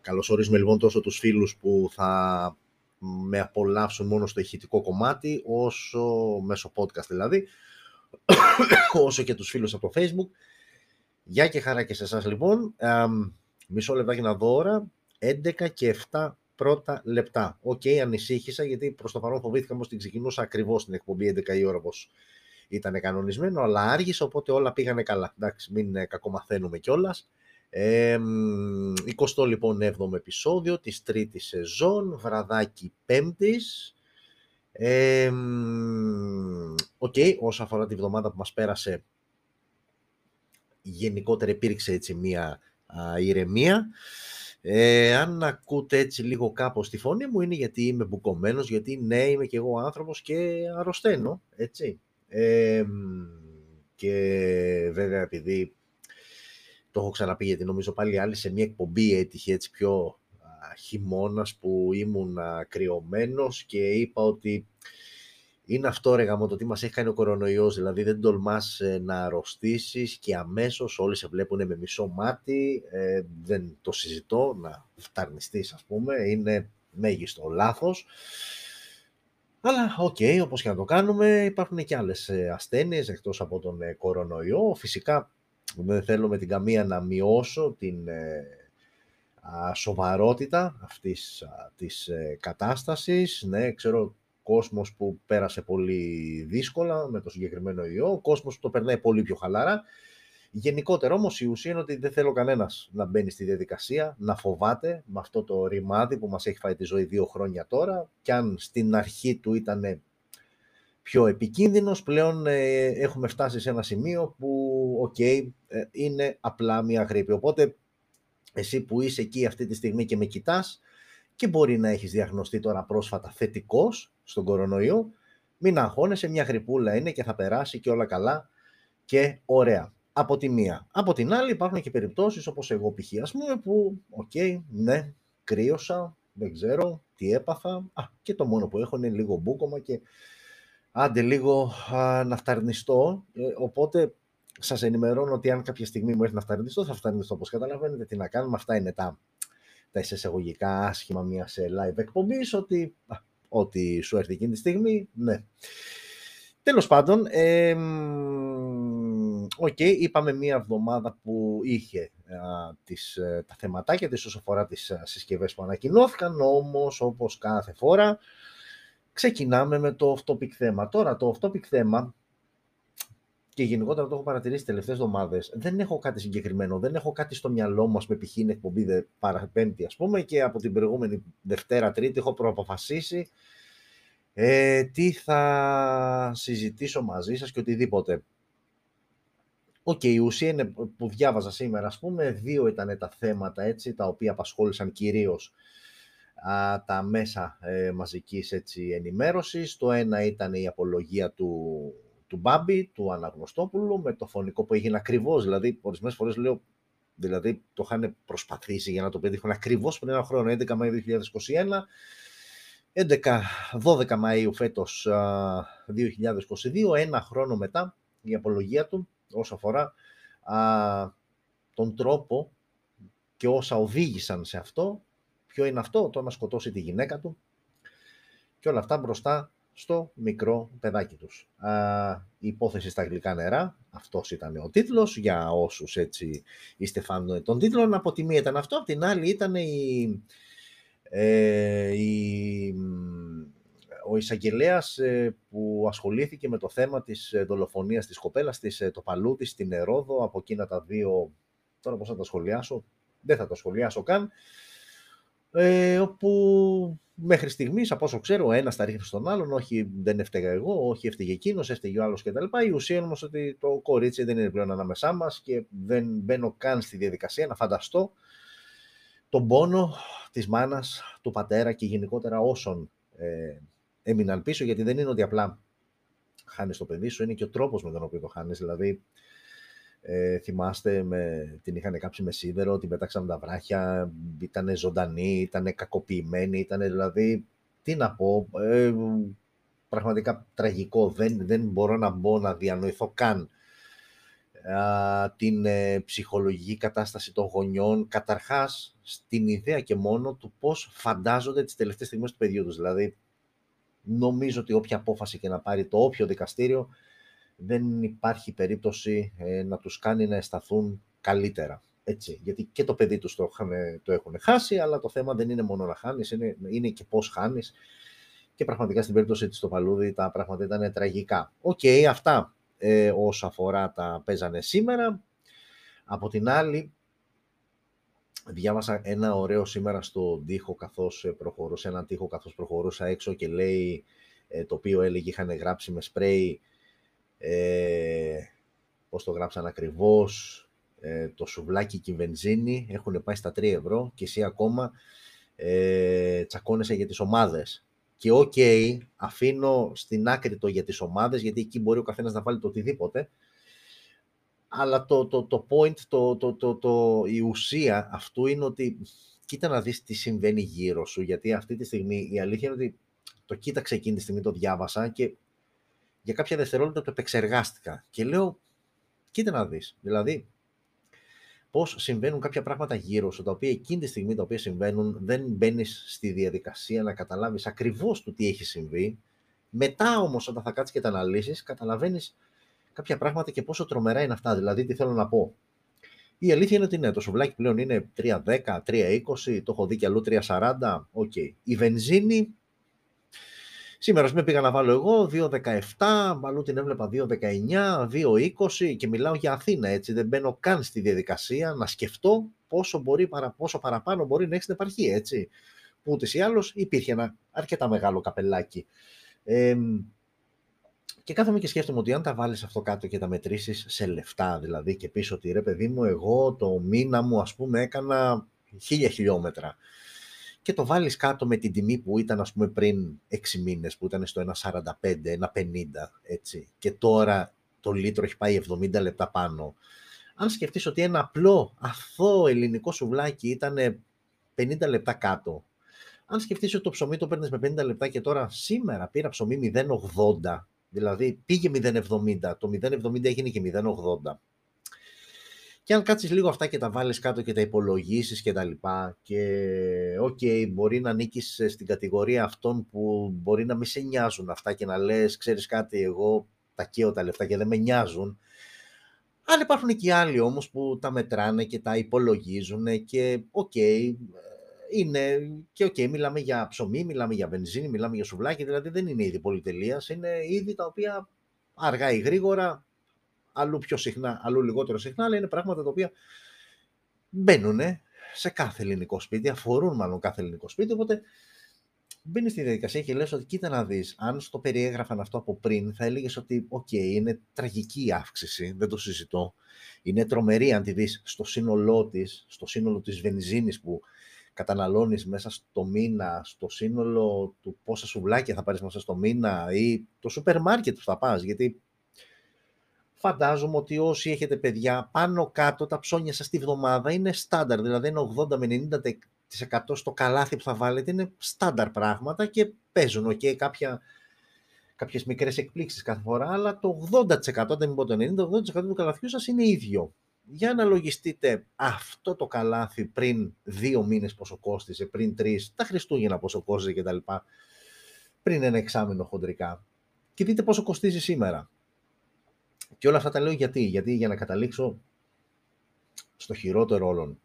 καλωσορίζουμε λοιπόν τόσο τους φίλους που θα με απολαύσουν μόνο στο ηχητικό κομμάτι, όσο μέσω podcast δηλαδή, όσο και τους φίλους από το facebook. Γεια και χαρά και σε εσάς λοιπόν. Ε, μισό λεπτάκι να δω ώρα. 11 και 7 πρώτα λεπτά. Οκ, okay, ανησύχησα γιατί προς το παρόν φοβήθηκα πως την ξεκινούσα ακριβώς την εκπομπή 11 η ώρα όπως ήταν κανονισμένο, αλλά άργησε οπότε όλα πήγανε καλά. Εντάξει, μην ε, κακομαθαίνουμε κιόλας. Ε, 20 λοιπόν 7ο επεισόδιο της τρίτης σεζόν, βραδάκι πέμπτης. Ε, Οκ, okay, όσο αφορά τη βδομάδα που μας πέρασε, γενικότερα υπήρξε έτσι μία α, ηρεμία. Ε, αν ακούτε έτσι λίγο κάπως τη φωνή μου είναι γιατί είμαι μπουκωμένος, γιατί ναι είμαι και εγώ άνθρωπος και αρρωσταίνω, έτσι. Ε, και βέβαια επειδή το έχω ξαναπεί γιατί νομίζω πάλι άλλη σε μια εκπομπή έτυχε έτσι πιο χειμώνας που ήμουν κρυωμένος και είπα ότι είναι αυτό ρε γαμό, το τι μας έχει κάνει ο κορονοϊός, δηλαδή δεν τολμάς ε, να αρρωστήσεις και αμέσως όλοι σε βλέπουν με μισό μάτι, ε, δεν το συζητώ, να φταρνιστείς ας πούμε, είναι μέγιστο λάθος. Αλλά οκ, okay, όπως και να το κάνουμε, υπάρχουν και άλλες ε, ασθένειες εκτός από τον κορονοϊό. Φυσικά δεν θέλω με την καμία να μειώσω την σοβαρότητα αυτής της κατάστασης. Ναι, ξέρω κόσμος που πέρασε πολύ δύσκολα με το συγκεκριμένο ιό, κόσμος που το περνάει πολύ πιο χαλάρα. Γενικότερα όμως η ουσία είναι ότι δεν θέλω κανένας να μπαίνει στη διαδικασία, να φοβάται με αυτό το ρημάδι που μας έχει φάει τη ζωή δύο χρόνια τώρα και αν στην αρχή του ήταν πιο επικίνδυνος, πλέον ε, έχουμε φτάσει σε ένα σημείο που, ok, okay, ε, είναι απλά μια γρίπη. Οπότε, εσύ που είσαι εκεί αυτή τη στιγμή και με κοιτάς και μπορεί να έχεις διαγνωστεί τώρα πρόσφατα θετικός στον κορονοϊό, μην αγχώνεσαι, μια γριπούλα είναι και θα περάσει και όλα καλά και ωραία. Από τη μία. Από την άλλη υπάρχουν και περιπτώσεις όπως εγώ π.χ. που, ok, okay, ναι, κρύωσα, δεν ξέρω τι έπαθα, α, και το μόνο που έχω είναι λίγο μπούκομα και άντε λίγο α, να φταρνιστώ, ε, οπότε σας ενημερώνω ότι αν κάποια στιγμή μου έρθει να φταρνιστώ, θα φταρνιστώ, όπως καταλαβαίνετε, τι να κάνουμε, αυτά είναι τα, τα εισαγωγικά άσχημα μια live εκπομπής, ότι ό,τι σου έρθει εκείνη τη στιγμή, ναι. Τέλος πάντων, ε, okay, είπαμε μία εβδομάδα που είχε α, τις, ε, τα θεματάκια της όσο αφορά τις α, συσκευές που ανακοινώθηκαν, όμως όπως κάθε φορά ξεκινάμε με το off-topic θέμα. Τώρα το off-topic θέμα και γενικότερα το έχω παρατηρήσει τις τελευταίες εβδομάδες. Δεν έχω κάτι συγκεκριμένο. Δεν έχω κάτι στο μυαλό μου, ας πούμε, π.χ. είναι εκπομπή, ημέρα Πέμπτη, ας πούμε, και από την προηγούμενη Δευτέρα, Τρίτη έχω προαποφασίσει ε, τι θα συζητήσω μαζί σας και οτιδήποτε. Οκ, η ουσία είναι που διάβαζα σήμερα, ας πούμε, δύο ήταν τα θέματα έτσι, τα οποία απασχόλησαν κυρίως α, τα μέσα ε, μαζικής έτσι, ενημέρωσης. Το ένα ήταν η απολογία του, του Μπάμπη, του Αναγνωστόπουλου, με το φωνικό που έγινε ακριβώς, δηλαδή ορισμένες φορές λέω, δηλαδή το είχαν προσπαθήσει για να το πετύχουν ακριβώς πριν ένα χρόνο, 11 Μαΐου 2021, 11-12 Μαΐου φέτος 2022, ένα χρόνο μετά η απολογία του όσο αφορά τον τρόπο και όσα οδήγησαν σε αυτό, ποιο είναι αυτό, το να σκοτώσει τη γυναίκα του. Και όλα αυτά μπροστά στο μικρό παιδάκι τους. η υπόθεση στα γλυκά νερά, αυτός ήταν ο τίτλος, για όσους έτσι είστε φαν των τίτλων, από τη μία ήταν αυτό, από την άλλη ήταν η ε, η, ο εισαγγελέας ε, που ασχολήθηκε με το θέμα της ε, δολοφονίας της κοπέλας της ε, το Παλούτη στην Ερόδο. Από εκείνα τα δύο, τώρα πώς θα τα σχολιάσω, δεν θα τα σχολιάσω καν, ε, όπου μέχρι στιγμής, από όσο ξέρω, ο ένας τα ρίχνει στον άλλον, όχι δεν έφταιγα εγώ, όχι έφταιγε εκείνος, έφταιγε ο άλλος κτλ. Η ουσία είναι όμως ότι το κορίτσι δεν είναι πλέον ανάμεσά μας και δεν μπαίνω καν στη διαδικασία να φανταστώ τον πόνο της μάνας, του πατέρα και γενικότερα όσων ε, έμειναν πίσω, γιατί δεν είναι ότι απλά χάνεις το παιδί σου, είναι και ο τρόπος με τον οποίο το χάνεις. Δηλαδή, ε, θυμάστε, με, την είχαν κάψει με σίδερο, την πέταξαν τα βράχια, ήταν ζωντανή, ήταν κακοποιημένη, ήταν δηλαδή, τι να πω, ε, πραγματικά τραγικό. Δεν, δεν μπορώ να μπω να διανοηθώ καν την ε, ψυχολογική κατάσταση των γονιών, καταρχάς στην ιδέα και μόνο του πώς φαντάζονται τις τελευταίες στιγμές του παιδιού τους. Δηλαδή, νομίζω ότι όποια απόφαση και να πάρει το όποιο δικαστήριο, δεν υπάρχει περίπτωση ε, να τους κάνει να αισθανθούν καλύτερα. Έτσι, γιατί και το παιδί τους το, το έχουν χάσει, αλλά το θέμα δεν είναι μόνο να χάνεις, είναι, είναι και πώς χάνεις. Και πραγματικά στην περίπτωση της Τοπαλούδη τα πράγματα ήταν τραγικά. Ok, okay, αυτά ε, όσο αφορά τα παίζανε σήμερα. Από την άλλη, διάβασα ένα ωραίο σήμερα στο τοίχο καθώς προχωρούσα, έναν τοίχο καθώς προχωρούσα έξω και λέει, ε, το οποίο έλεγε είχαν γράψει με σπρέι, ε, πώς το γράψαν ακριβώς, ε, το σουβλάκι και η βενζίνη έχουν πάει στα 3 ευρώ και εσύ ακόμα ε, τσακώνεσαι για τις ομάδες. Και ok, okay, αφήνω στην άκρη το για τις ομάδες, γιατί εκεί μπορεί ο καθένας να βάλει το οτιδήποτε. Αλλά το, το, το point, το, το, το, το, η ουσία αυτού είναι ότι κοίτα να δεις τι συμβαίνει γύρω σου, γιατί αυτή τη στιγμή η αλήθεια είναι ότι το κοίταξε εκείνη τη στιγμή, το διάβασα και για κάποια δευτερόλεπτα το επεξεργάστηκα. Και λέω, κοίτα να δεις, δηλαδή πώς συμβαίνουν κάποια πράγματα γύρω σου, τα οποία εκείνη τη στιγμή τα οποία συμβαίνουν δεν μπαίνεις στη διαδικασία να καταλάβεις ακριβώς το τι έχει συμβεί. Μετά όμως, όταν θα κάτσεις και τα αναλύσεις, καταλαβαίνεις κάποια πράγματα και πόσο τρομερά είναι αυτά. Δηλαδή, τι θέλω να πω. Η αλήθεια είναι ότι ναι, το σουβλάκι πλέον είναι 3,10, 3,20, το έχω δει και αλλού 3,40. Ok. Okay. Η βενζίνη Σήμερα, ας πούμε, πήγα να βάλω εγώ 2,17, αλλού την έβλεπα 2,19, 2,20 και μιλάω για Αθήνα, έτσι. Δεν μπαίνω καν στη διαδικασία να σκεφτώ πόσο, μπορεί, πόσο παραπάνω μπορεί να έχεις στην επαρχία, έτσι. Που ούτε ή άλλως υπήρχε ένα αρκετά μεγάλο καπελάκι. Ε, και κάθομαι και σκέφτομαι ότι αν τα βάλεις αυτό κάτω και τα μετρήσεις σε λεφτά, δηλαδή και πίσω ότι ρε παιδί μου, εγώ το μήνα μου, ας πούμε, έκανα χίλια χιλιόμετρα και το βάλεις κάτω με την τιμή που ήταν ας πούμε πριν 6 μήνες που ήταν στο 1,45, 1,50 έτσι. Και τώρα το λίτρο έχει πάει 70 λεπτά πάνω. Αν σκεφτείς ότι ένα απλό αθώο ελληνικό σουβλάκι ήταν 50 λεπτά κάτω, αν σκεφτείς ότι το ψωμί το παίρνεις με 50 λεπτά και τώρα σήμερα πήρα ψωμί 0,80, δηλαδή πήγε 0,70, το 0,70 έγινε και 0,80 και αν κάτσεις λίγο αυτά και τα βάλεις κάτω και τα υπολογίσεις και τα λοιπά και ok, okay, μπορεί να ανήκεις στην κατηγορία αυτών που μπορεί να μην σε νοιάζουν αυτά και να λες, ξέρεις κάτι, εγώ τα καίω τα λεφτά και δεν με νοιάζουν. Αλλά υπάρχουν και άλλοι όμως που τα μετράνε και τα υπολογίζουν και ok, okay, είναι και ok, okay, μιλάμε για ψωμί, μιλάμε για βενζίνη, μιλάμε για σουβλάκι, δηλαδή δεν είναι είδη πολυτελείας, είναι είδη τα οποία αργά ή γρήγορα αλλού πιο συχνά, αλλού λιγότερο συχνά, αλλά είναι πράγματα τα οποία μπαίνουν σε κάθε ελληνικό σπίτι, αφορούν μάλλον κάθε ελληνικό σπίτι, οπότε μπαίνει στη διαδικασία και λες ότι κοίτα να δεις, αν στο περιέγραφαν αυτό από πριν, θα έλεγες ότι οκ, είναι τραγική η αύξηση, δεν το συζητώ. Είναι τρομερή αν τη δεις στο σύνολό της, στο σύνολο της βενζίνης που καταναλώνεις μέσα στο μήνα, στο σύνολο του πόσα σουβλάκια θα πάρεις μέσα στο μήνα ή το σούπερ μάρκετ που θα πας, γιατί φαντάζομαι ότι όσοι έχετε παιδιά, πάνω κάτω τα ψώνια σας τη βδομάδα είναι στάνταρ, δηλαδή είναι 80 με 90% στο καλάθι που θα βάλετε είναι στάνταρ πράγματα και παίζουν okay, κάποια, κάποιες μικρές εκπλήξεις κάθε φορά, αλλά το 80%, δεν μην πω το 90%, 80% του καλαθιού σας είναι ίδιο. Για να λογιστείτε αυτό το καλάθι πριν δύο μήνες πόσο κόστιζε, πριν τρεις, τα Χριστούγεννα πόσο κόστιζε κτλ. Πριν ένα εξάμηνο χοντρικά. Και δείτε πόσο κοστίζει σήμερα. Και όλα αυτά τα λέω γιατί. Γιατί για να καταλήξω στο χειρότερο όλων.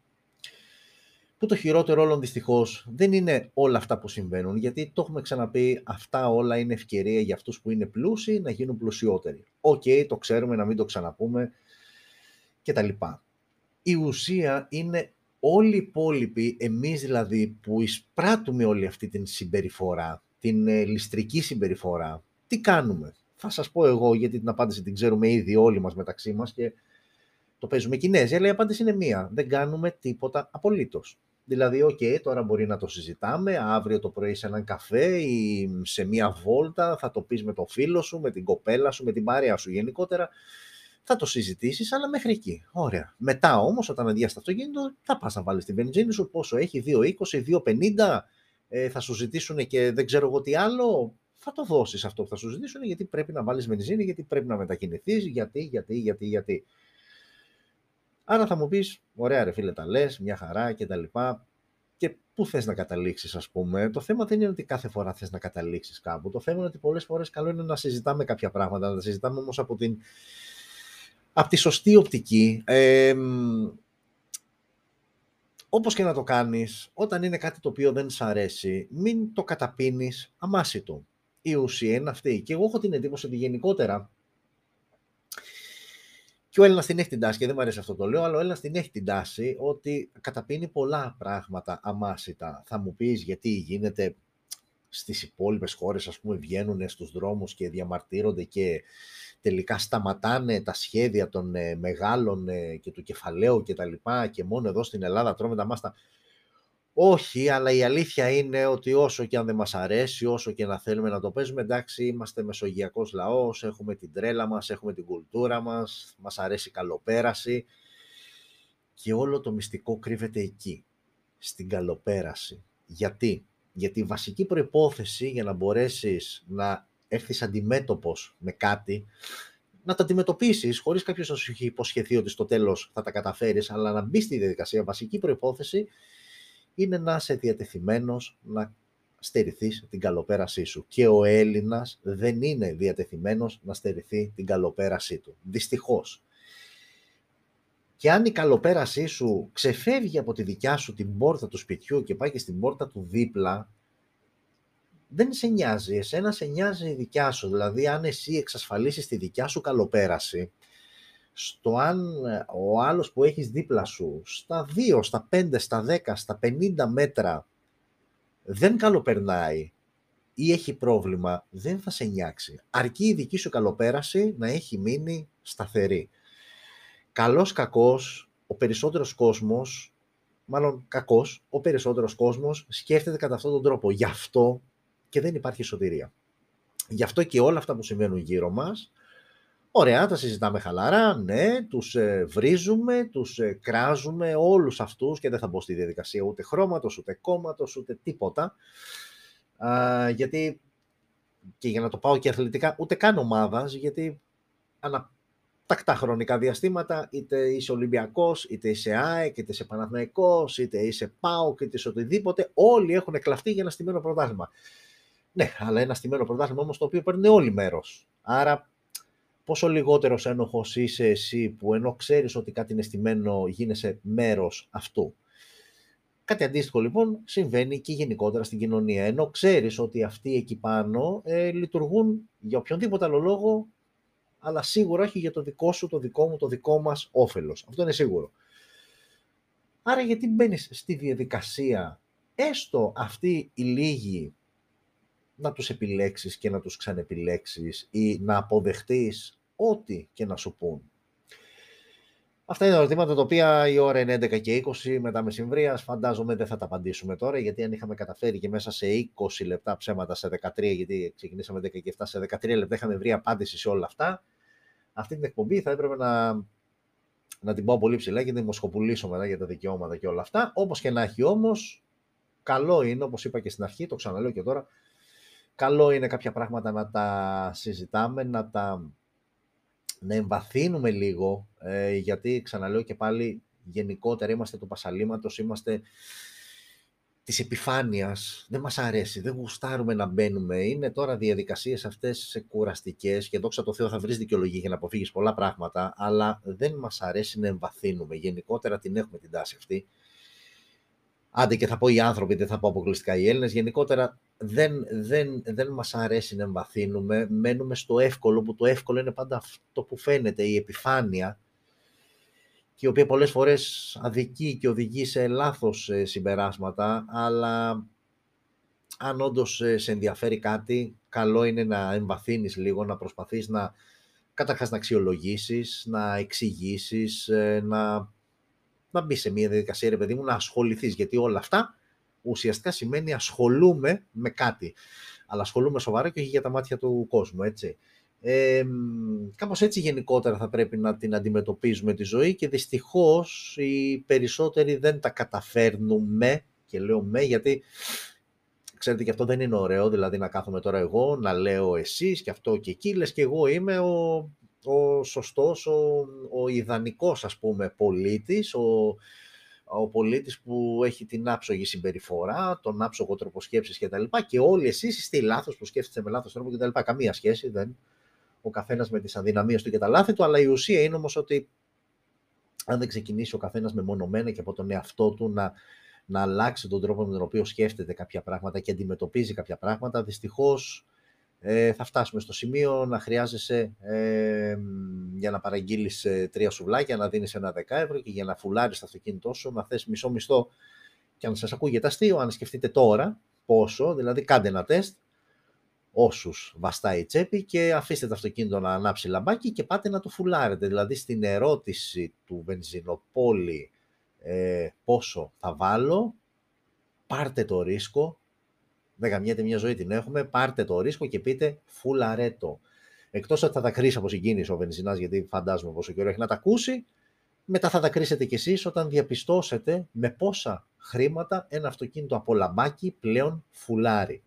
Που το χειρότερο όλων δυστυχώς δεν είναι όλα αυτά που συμβαίνουν, γιατί το έχουμε ξαναπεί, αυτά όλα είναι ευκαιρία για αυτούς που είναι πλούσιοι να γίνουν πλουσιότεροι. Οκ, το ξέρουμε, να μην το ξαναπούμε κτλ. Η ουσία είναι όλοι οι υπόλοιποι, εμείς δηλαδή που εισπράττουμε όλη αυτή την συμπεριφορά, την ε, ληστρική συμπεριφορά, τι κάνουμε; Θα σας πω εγώ, γιατί την απάντηση την ξέρουμε ήδη όλοι μας μεταξύ μας και το παίζουμε Κινέζοι, αλλά η απάντηση είναι μία. Δεν κάνουμε τίποτα απολύτως. Δηλαδή, ok, okay, τώρα μπορεί να το συζητάμε, αύριο το πρωί σε έναν καφέ ή σε μία βόλτα, θα το πεις με το φίλο σου, με την κοπέλα σου, με την παρέα σου γενικότερα, θα το συζητήσεις, αλλά μέχρι εκεί. Ωραία. Μετά όμως, όταν αδειάσει το αυτοκίνητο, θα πας να βάλεις τη βενζίνη σου, πόσο έχει, 2,20, 2,50, ε, θα σου ζητήσουν και δεν ξέρω εγώ τι άλλο, θα το δώσεις αυτό που θα σου ζητήσουν γιατί πρέπει να βάλεις βενζίνη, γιατί πρέπει να μετακινηθείς, γιατί, γιατί, γιατί, γιατί. Άρα θα μου πεις, ωραία ρε φίλε τα λες, μια χαρά και τα λοιπά. Και πού θες να καταλήξεις ας πούμε. Το θέμα δεν είναι ότι κάθε φορά θες να καταλήξεις κάπου. Το θέμα είναι ότι πολλές φορές καλό είναι να συζητάμε κάποια πράγματα, να τα συζητάμε όμως από, την, από τη σωστή οπτική. Ε, όπως και να το κάνεις, όταν είναι κάτι το οποίο δεν σ' αρέσει, μην το καταπίνεις αμάσιτο. Η ουσία είναι αυτή. Και εγώ έχω την εντύπωση ότι γενικότερα και ο Έλληνας την έχει την τάση, και δεν μου αρέσει αυτό το λέω, αλλά ο Έλληνας την έχει την τάση ότι καταπίνει πολλά πράγματα αμάσιτα. Θα μου πεις γιατί γίνεται στις υπόλοιπες χώρες, ας πούμε, βγαίνουν στους δρόμους και διαμαρτύρονται και τελικά σταματάνε τα σχέδια των ε, μεγάλων ε, και του κεφαλαίου και τα λοιπά και μόνο εδώ στην Ελλάδα τρώμε τα μάστα. Όχι, αλλά η αλήθεια είναι ότι όσο και αν δεν μας αρέσει, όσο και να θέλουμε να το παίζουμε, εντάξει, είμαστε μεσογειακός λαός, έχουμε την τρέλα μας, έχουμε την κουλτούρα μας, μας αρέσει η καλοπέραση και όλο το μυστικό κρύβεται εκεί, στην καλοπέραση. Γιατί; Γιατί η βασική προϋπόθεση για να μπορέσεις να έρθεις αντιμέτωπος με κάτι, να τα αντιμετωπίσεις χωρίς κάποιος να σου έχει υποσχεθεί ότι στο τέλος θα τα καταφέρεις, αλλά να μπεις στη διαδικασία, βασική προϋπόθεση είναι να είσαι διατεθειμένος να στερηθείς την καλοπέρασή σου. Και ο Έλληνας δεν είναι διατεθειμένος να στερηθεί την καλοπέρασή του. Δυστυχώς. Και αν η καλοπέρασή σου ξεφεύγει από τη δικιά σου την πόρτα του σπιτιού και πάει και στην πόρτα του δίπλα, δεν σε νοιάζει. Εσένα σε νοιάζει η δικιά σου. Δηλαδή, αν εσύ εξασφαλίσεις τη δικιά σου καλοπέραση, στο αν ε, ο άλλος που έχεις δίπλα σου στα 2, στα 5, στα 10, στα 50 μέτρα δεν καλοπερνάει ή έχει πρόβλημα, δεν θα σε νιάξει. Αρκεί η δική σου καλοπέραση να έχει μείνει σταθερή. Καλός κακός, ο περισσότερος κόσμος, μάλλον κακός, ο περισσότερος κόσμος σκέφτεται κατά αυτόν τον τρόπο. Γι' αυτό και δεν υπάρχει σωτηρία. Γι' αυτό και όλα αυτά που συμβαίνουν γύρω μας, Ωραία, τα συζητάμε χαλαρά, ναι, τους ε, βρίζουμε, τους ε, κράζουμε όλους αυτούς και δεν θα μπω στη διαδικασία ούτε χρώματος, ούτε κόμματος, ούτε τίποτα. Α, γιατί, και για να το πάω και αθλητικά, ούτε καν ομάδας, γιατί ανα τακτά χρονικά διαστήματα, είτε είσαι Ολυμπιακός, είτε είσαι ΑΕΚ, είτε είσαι Παναθηναϊκός, είτε είσαι ΠΑΟΚ, είτε είσαι οτιδήποτε, όλοι έχουν εκλαφτεί για ένα στημένο πρωτάθλημα. Ναι, αλλά ένα στημένο πρωτάθλημα όμως το οποίο παίρνει όλοι μέρος. Άρα πόσο λιγότερος ένοχος είσαι εσύ που ενώ ξέρεις ότι κάτι είναι στημένο γίνεσαι μέρος αυτού; Κάτι αντίστοιχο λοιπόν συμβαίνει και γενικότερα στην κοινωνία. Ενώ ξέρεις ότι αυτοί εκεί πάνω ε, λειτουργούν για οποιονδήποτε άλλο λόγο, αλλά σίγουρα όχι για το δικό σου, το δικό μου, το δικό μας όφελος. Αυτό είναι σίγουρο. Άρα γιατί μπαίνεις στη διαδικασία, έστω αυτοί οι λίγοι να τους επιλέξεις και να τους ξανεπιλέξεις ή να αποδεχτείς ό,τι και να σου πούν. Αυτά είναι τα ερωτήματα τα οποία η ώρα είναι 11 και 20 μετά μεσημβρία. Φαντάζομαι δεν θα τα απαντήσουμε τώρα, γιατί αν είχαμε καταφέρει και μέσα σε 20 λεπτά ψέματα σε 13, γιατί ξεκινήσαμε 10 και 7, σε 13 λεπτά είχαμε βρει απάντηση σε όλα αυτά. Αυτή την εκπομπή θα έπρεπε να, να την πάω πολύ ψηλά και να δημοσκοπουλήσω μετά για τα δικαιώματα και όλα αυτά. Όπως και να έχει όμως, καλό είναι, όπως είπα και στην αρχή, το ξαναλέω και τώρα, καλό είναι κάποια πράγματα να τα συζητάμε, να τα να εμβαθύνουμε λίγο, ε, γιατί ξαναλέω και πάλι γενικότερα είμαστε του πασαλήματος, είμαστε της επιφάνειας, δεν μας αρέσει, δεν γουστάρουμε να μπαίνουμε. Είναι τώρα διαδικασίες αυτές κουραστικές και δόξα τω Θεώ θα βρεις δικαιολογία για να αποφύγεις πολλά πράγματα, αλλά δεν μας αρέσει να εμβαθύνουμε. Γενικότερα την έχουμε την τάση αυτή άντε και θα πω οι άνθρωποι, δεν θα πω αποκλειστικά οι Έλληνες, γενικότερα δεν, δεν, δεν μας αρέσει να εμβαθύνουμε, μένουμε στο εύκολο, που το εύκολο είναι πάντα αυτό που φαίνεται, η επιφάνεια, και η οποία πολλές φορές αδικεί και οδηγεί σε λάθος ε, συμπεράσματα, αλλά αν όντως ε, σε ενδιαφέρει κάτι, καλό είναι να εμβαθύνεις λίγο, να προσπαθείς να καταρχάς να αξιολογήσεις, να εξηγήσεις, ε, να να μπεις σε μια διαδικασία, ρε παιδί μου, να ασχοληθείς. Γιατί όλα αυτά ουσιαστικά σημαίνει ασχολούμαι με κάτι. Αλλά ασχολούμαι σοβαρά και όχι για τα μάτια του κόσμου, έτσι. Ε, κάπως έτσι γενικότερα θα πρέπει να την αντιμετωπίζουμε τη ζωή και δυστυχώς οι περισσότεροι δεν τα καταφέρνουμε και λέω με γιατί ξέρετε και αυτό δεν είναι ωραίο δηλαδή να κάθομαι τώρα εγώ να λέω εσείς και αυτό και εκεί λες και εγώ είμαι ο, ο σωστός, ο, ο ιδανικός ας πούμε πολίτης, ο, ο πολίτης που έχει την άψογη συμπεριφορά, τον άψογο τρόπο σκέψης κτλ. Και, και όλοι εσείς είστε λάθος που σκέφτεστε με λάθος τρόπο κτλ. Καμία σχέση, δεν. Ο καθένας με τις αδυναμίες του και τα λάθη του, αλλά η ουσία είναι όμως ότι αν δεν ξεκινήσει ο καθένας μεμονωμένα και από τον εαυτό του να, να αλλάξει τον τρόπο με τον οποίο σκέφτεται κάποια πράγματα και αντιμετωπίζει κάποια πράγματα, δυστυχώς ε, θα φτάσουμε στο σημείο να χρειάζεσαι ε, για να παραγγείλεις ε, τρία σουβλάκια, να δίνεις ένα δεκάευρο και για να φουλάρεις το αυτοκίνητό σου να θες μισό μισθό. Και αν σας ακούγεται αστείο, αν σκεφτείτε τώρα πόσο, δηλαδή κάντε ένα τεστ, όσους βαστάει η τσέπη και αφήστε το αυτοκίνητο να ανάψει λαμπάκι και πάτε να το φουλάρετε. Δηλαδή στην ερώτηση του βενζινοπόλη ε, πόσο θα βάλω, πάρτε το ρίσκο, δεν γαμιέται μια ζωή την έχουμε, πάρτε το ρίσκο και πείτε φουλαρέτο. Εκτός ότι θα τα κρίσει από συγκίνηση ο βενζινάς, γιατί φαντάζομαι πόσο καιρό έχει να τα ακούσει, μετά θα τα κρίσετε κι εσείς όταν διαπιστώσετε με πόσα χρήματα ένα αυτοκίνητο από λαμπάκι πλέον φουλάρει.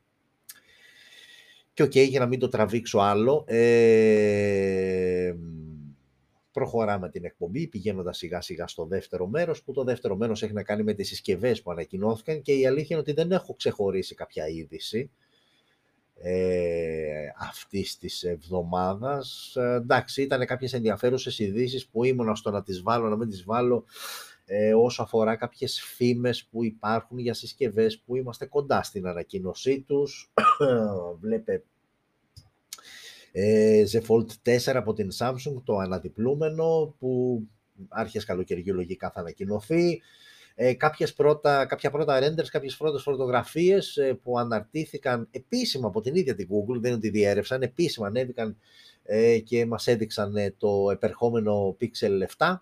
Και οκ, για να μην το τραβήξω άλλο, ε, προχωράμε την εκπομπή πηγαίνοντας σιγά σιγά στο δεύτερο μέρος, που το δεύτερο μέρος έχει να κάνει με τις συσκευές που ανακοινώθηκαν και η αλήθεια είναι ότι δεν έχω ξεχωρίσει κάποια είδηση ε, αυτής της εβδομάδας. Ε, εντάξει, ήταν κάποιες ενδιαφέρουσες ειδήσεις που ήμουν στο να τις βάλω, να μην τις βάλω. Ε, όσο αφορά κάποιες φήμες που υπάρχουν για συσκευές που είμαστε κοντά στην ανακοίνωσή τους. Βλέπε ε, The Fold 4 από την Samsung, το αναδιπλούμενο που άρχες καλοκαιριού λογικά θα ανακοινωθεί. Ε, κάποιες πρώτα, κάποια πρώτα renders, κάποιες πρώτες φωτογραφίες ε, που αναρτήθηκαν επίσημα από την ίδια την Google, δεν είναι ότι διέρευσαν, επίσημα ανέβηκαν ε, και μας έδειξαν ε, το επερχόμενο Pixel 7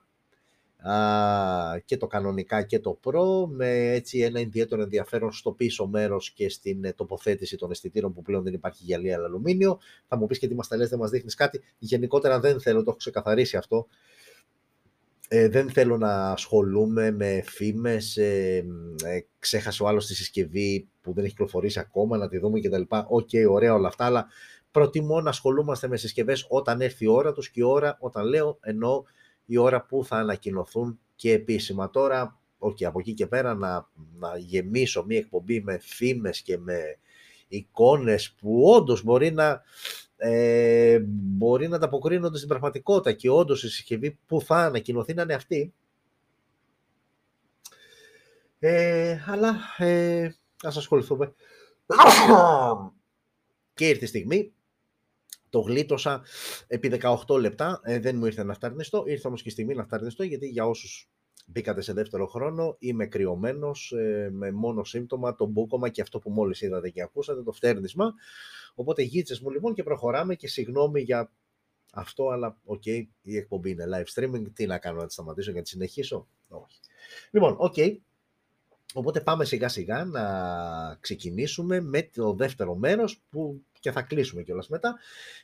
και το κανονικά και το Pro με έτσι ένα ιδιαίτερο ενδιαφέρον στο πίσω μέρος και στην ε, τοποθέτηση των αισθητήρων που πλέον δεν υπάρχει γυαλί αλλά αλουμίνιο. Θα μου πεις και τι μας τα λες, δεν μας δείχνεις κάτι. Γενικότερα δεν θέλω, το έχω ξεκαθαρίσει αυτό. Ε, δεν θέλω να ασχολούμαι με φήμες, ε, ε, ξέχασε ο άλλος τη συσκευή που δεν έχει κυκλοφορήσει ακόμα, να τη δούμε κτλ. Ok, okay, ωραία όλα αυτά, αλλά προτιμώ να ασχολούμαστε με συσκευές όταν έρθει η ώρα τους και η ώρα, όταν λέω, εννοώ η ώρα που θα ανακοινωθούν και επίσημα. Τώρα, okay, από εκεί και πέρα να, να γεμίσω μία εκπομπή με φήμες και με εικόνες που όντως μπορεί να, ε, μπορεί να ανταποκρίνονται στην πραγματικότητα και όντως η συσκευή που θα ανακοινωθεί να είναι αυτή. Ε, αλλά ε, ας ασχοληθούμε. και ήρθε η στιγμή το γλίτωσα επί 18 λεπτά. Ε, δεν μου ήρθε να φταρνιστώ. Ήρθε όμως και η στιγμή να φταρνιστώ γιατί για όσους μπήκατε σε δεύτερο χρόνο είμαι κρυωμένος ε, με μόνο σύμπτωμα το μπούκομα και αυτό που μόλις είδατε και ακούσατε, το φτέρνισμα. Οπότε γίτσες μου λοιπόν και προχωράμε και συγγνώμη για αυτό, αλλά ok, okay, η εκπομπή είναι live streaming. Τι να κάνω, να τη σταματήσω και να τη συνεχίσω; Όχι. Λοιπόν, ok. Okay. Οπότε πάμε σιγά σιγά να ξεκινήσουμε με το δεύτερο μέρος που και θα κλείσουμε κιόλας μετά,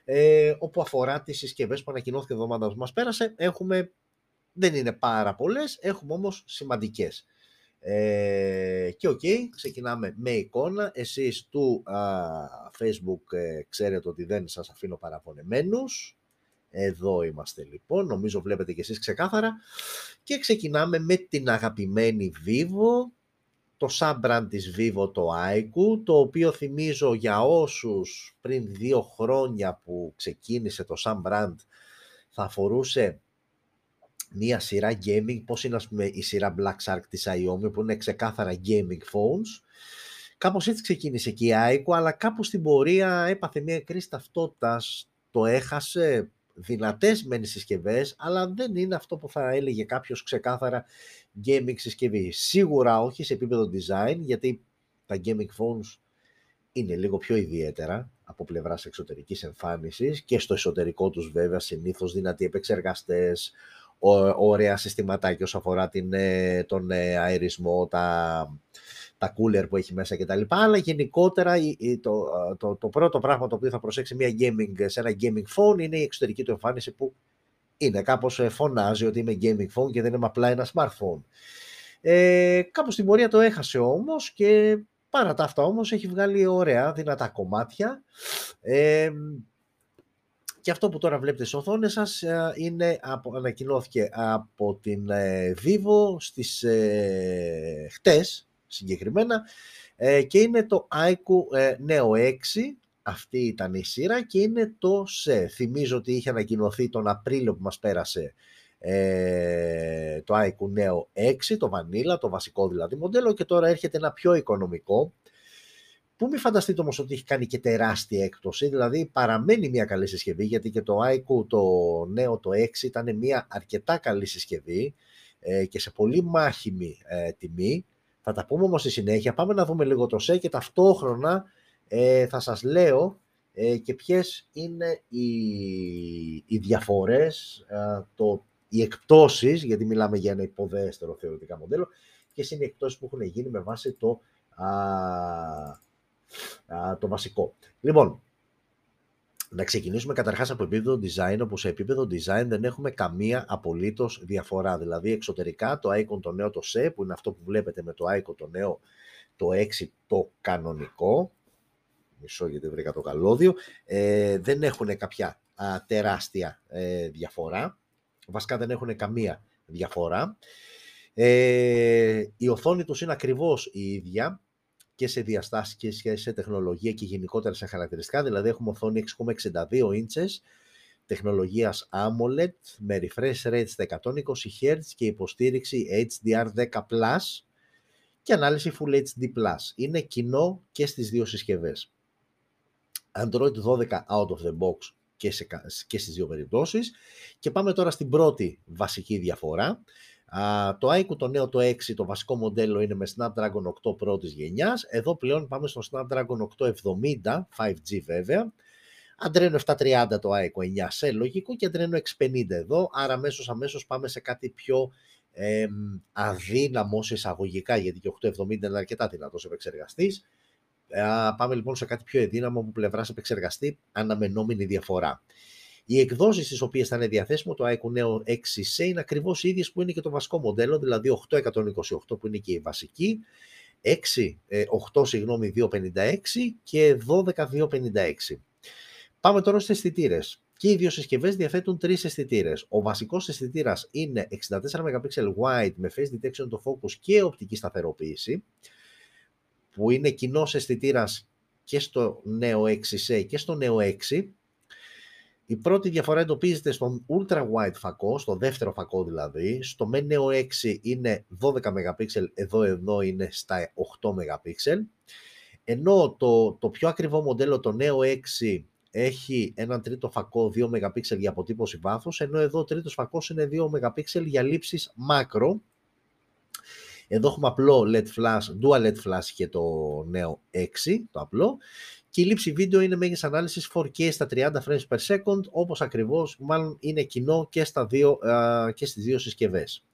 ε, όπου αφορά τις συσκευές που ανακοινώθηκε η εβδομάδα που μας πέρασε. Έχουμε, δεν είναι πάρα πολλές, έχουμε όμως σημαντικές. Ε, και ok, okay, ξεκινάμε με εικόνα. Εσείς του α, Facebook ε, ξέρετε ότι δεν σας αφήνω παραπονεμένους. Εδώ είμαστε λοιπόν, νομίζω βλέπετε και εσείς ξεκάθαρα. Και ξεκινάμε με την αγαπημένη Vivo, το sub-brand της Vivo το Aiku, το οποίο θυμίζω για όσους πριν δύο χρόνια που ξεκίνησε το sub-brand θα αφορούσε μία σειρά gaming, πώς είναι ας πούμε η σειρά Black Shark της Xiaomi που είναι ξεκάθαρα gaming phones. Κάπως έτσι ξεκίνησε και η Aiku, αλλά κάπου στην πορεία έπαθε μία κρίση ταυτότητας, το έχασε, δυνατές μεν συσκευές, αλλά δεν είναι αυτό που θα έλεγε κάποιος ξεκάθαρα gaming συσκευή. Σίγουρα όχι σε επίπεδο design, γιατί τα gaming phones είναι λίγο πιο ιδιαίτερα από πλευράς εξωτερικής εμφάνισης και στο εσωτερικό τους βέβαια συνήθως δυνατοί επεξεργαστές, ωραία συστηματάκια όσο αφορά την, ε, τον ε, αερισμό, τα, τα cooler που έχει μέσα κτλ. Αλλά γενικότερα το, το, το πρώτο πράγμα το οποίο θα προσέξει μια gaming, σε ένα gaming phone είναι η εξωτερική του εμφάνιση που είναι κάπως ε, φωνάζει ότι είμαι gaming phone και δεν είμαι απλά ένα smartphone. Ε, κάπως στην πορεία το έχασε όμως και παρά τα αυτά όμως έχει βγάλει ωραία δυνατά κομμάτια. Ε, Και αυτό που τώρα βλέπετε στις οθόνες σας ε, είναι, ανακοινώθηκε από την ε, Vivo στις ε, χτες συγκεκριμένα και είναι το iQOO Neo 6 αυτή ήταν η σειρά και είναι το ΣΕ. Θυμίζω ότι είχε ανακοινωθεί τον Απρίλιο που μας πέρασε το iQOO Neo 6, το Vanilla, το βασικό δηλαδή μοντέλο και τώρα έρχεται ένα πιο οικονομικό που μην φανταστείτε όμως ότι έχει κάνει και τεράστια έκπτωση, δηλαδή παραμένει μια καλή συσκευή, γιατί και το iQOO το νέο το 6 ήταν μια αρκετά καλή συσκευή ε, και σε πολύ μάχημη ε, τιμή. Θα τα πούμε όμως στη συνέχεια. Πάμε να δούμε λίγο το ΣΕ και ταυτόχρονα ε, θα σας λέω ε, και ποιες είναι οι, οι διαφορές, το, οι εκπτώσεις, γιατί μιλάμε για ένα υποδέστερο θεωρητικά μοντέλο, και είναι οι εκπτώσεις που έχουν γίνει με βάση το το βασικό. Λοιπόν, να ξεκινήσουμε καταρχάς από επίπεδο design, όπου σε επίπεδο design δεν έχουμε καμία απολύτως διαφορά. Δηλαδή εξωτερικά το icon το νέο το SE, που είναι αυτό που βλέπετε με το icon το νέο το 6 το κανονικό, μισό γιατί βρήκα το καλώδιο, ε, δεν έχουν κάποια τεράστια ε, διαφορά. Βασικά δεν έχουν καμία διαφορά. Ε, η οθόνη τους είναι ακριβώς η ίδια, και σε διαστάσεις και σε τεχνολογία και γενικότερα σε χαρακτηριστικά. Δηλαδή έχουμε οθόνη 6,62 inches τεχνολογίας AMOLED με refresh rate στα 120 Hz και υποστήριξη HDR10+, και ανάλυση Full HD+. Είναι κοινό και στις δύο συσκευές. Android 12 out of the box και, σε, και στις δύο περιπτώσεις. Και πάμε τώρα στην πρώτη βασική διαφορά το iQOO το νέο το 6, το βασικό μοντέλο είναι με Snapdragon 8 πρώτης γενιάς. Εδώ πλέον πάμε στο Snapdragon 870, 5G βέβαια. Adreno 730 το iQOO 9 σε λογικό και Adreno 650 εδώ, άρα αμέσως αμέσως πάμε σε κάτι πιο ε, αδύναμο σε εισαγωγικά, γιατί και 870 είναι αρκετά δυνατός επεξεργαστής. Ε, πάμε λοιπόν σε κάτι πιο αδύναμο από πλευράς επεξεργαστή, αναμενόμενη διαφορά. Οι εκδόσεις στις οποίες θα είναι διαθέσιμο το iQOO Neo 6C είναι ακριβώς οι ίδιες που είναι και το βασικό μοντέλο, δηλαδή 8128 που είναι και η βασική, 6, 8 ε, συγγνώμη 256 και 12 256. Πάμε τώρα στις αισθητήρες. Και οι δύο συσκευές διαθέτουν τρεις αισθητήρες. Ο βασικός αισθητήρας είναι 64 MP wide με face detection το focus και οπτική σταθεροποίηση, που είναι κοινός αισθητήρας και στο νέο 6C και στο νέο 6 η πρώτη διαφορά εντοπίζεται στον ultra wide φακό, στο δεύτερο φακό δηλαδή. Στο Men Neo 6 είναι 12 MP, εδώ εδώ είναι στα 8 MP. Ενώ το, το πιο ακριβό μοντέλο, το Neo 6, έχει έναν τρίτο φακό 2 MP για αποτύπωση βάθους, ενώ εδώ ο τρίτος φακός είναι 2 MP για λήψεις μάκρο. Εδώ έχουμε απλό LED flash, dual LED flash και το νέο 6, το απλό και η λήψη βίντεο είναι μέγιστης ανάλυσης 4K στα 30 frames per second, όπως ακριβώς μάλλον είναι κοινό και, στα δύο, και στις δύο συσκευές.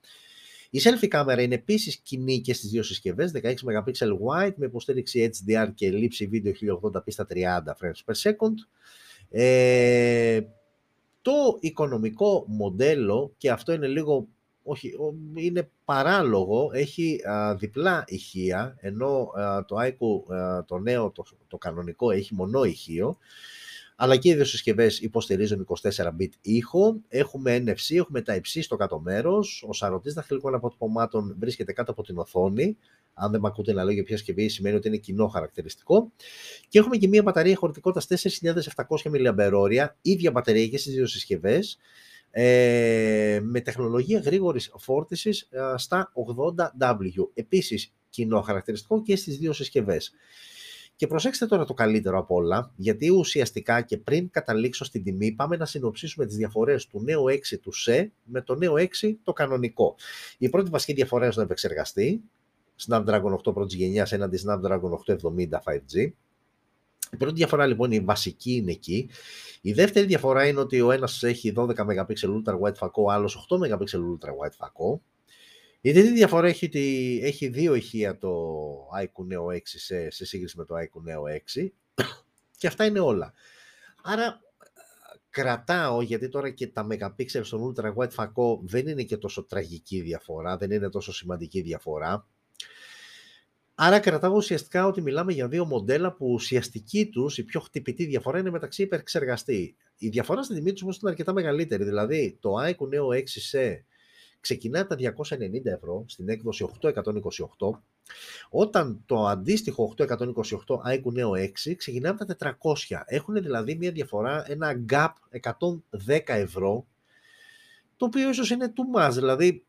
Η selfie κάμερα είναι επίσης κοινή και στις δύο συσκευές, 16 MP wide με υποστήριξη HDR και λήψη βίντεο 1080p στα 30 frames per second. Ε, το οικονομικό μοντέλο, και αυτό είναι λίγο όχι, είναι παράλογο, έχει διπλά ηχεία, ενώ το iQOO, το νέο, το, το κανονικό, έχει μονό ηχείο, αλλά και οι δύο συσκευές υποστηρίζουν 24-bit ήχο. Έχουμε NFC, έχουμε τα υψί στο κάτω μέρος. Ο σαρωτής δαχτυλικών αποτυπωμάτων βρίσκεται κάτω από την οθόνη. Αν δεν με ακούτε να λέω για ποια συσκευή, σημαίνει ότι είναι κοινό χαρακτηριστικό. Και έχουμε και μία μπαταρία χωρητικότητας 4.700 mAh, ίδια μπαταρία και στις δύο συσκευές ε, με τεχνολογία γρήγορης φόρτισης ε, στα 80W. Επίσης, κοινό χαρακτηριστικό και στις δύο συσκευές. Και προσέξτε τώρα το καλύτερο από όλα, γιατί ουσιαστικά και πριν καταλήξω στην τιμή, πάμε να συνοψίσουμε τις διαφορές του νέου 6 του ΣΕ με το νέο 6 το κανονικό. Η πρώτη βασική διαφορά είναι στον επεξεργαστή, Snapdragon 8 πρώτης γενιάς έναντι Snapdragon 870 5G. Η πρώτη διαφορά λοιπόν η βασική είναι εκεί. Η δεύτερη διαφορά είναι ότι ο ένας έχει 12 MP ultra wide φακό, ο άλλος 8 MP ultra wide φακό. Η τρίτη διαφορά έχει ότι έχει δύο ηχεία το iQOO Neo 6 σε, σε σύγκριση με το iQOO Neo 6 και αυτά είναι όλα. Άρα κρατάω, γιατί τώρα και τα megapixels στον ultra wide φακό δεν είναι και τόσο τραγική διαφορά, δεν είναι τόσο σημαντική διαφορά. Άρα κρατάω ουσιαστικά ότι μιλάμε για δύο μοντέλα που ουσιαστική τους, η πιο χτυπητή διαφορά είναι μεταξύ υπερξεργαστή. Η διαφορά στην τιμή τους όμως είναι αρκετά μεγαλύτερη. Δηλαδή το iCo Neo 6C ξεκινάει από τα 290 ευρώ στην έκδοση 828, όταν το αντίστοιχο 828 iCo Neo 6 ξεκινάει από τα 400. Έχουν δηλαδή μια διαφορά, ένα gap 110 ευρώ, το οποίο ίσως είναι too much, δηλαδή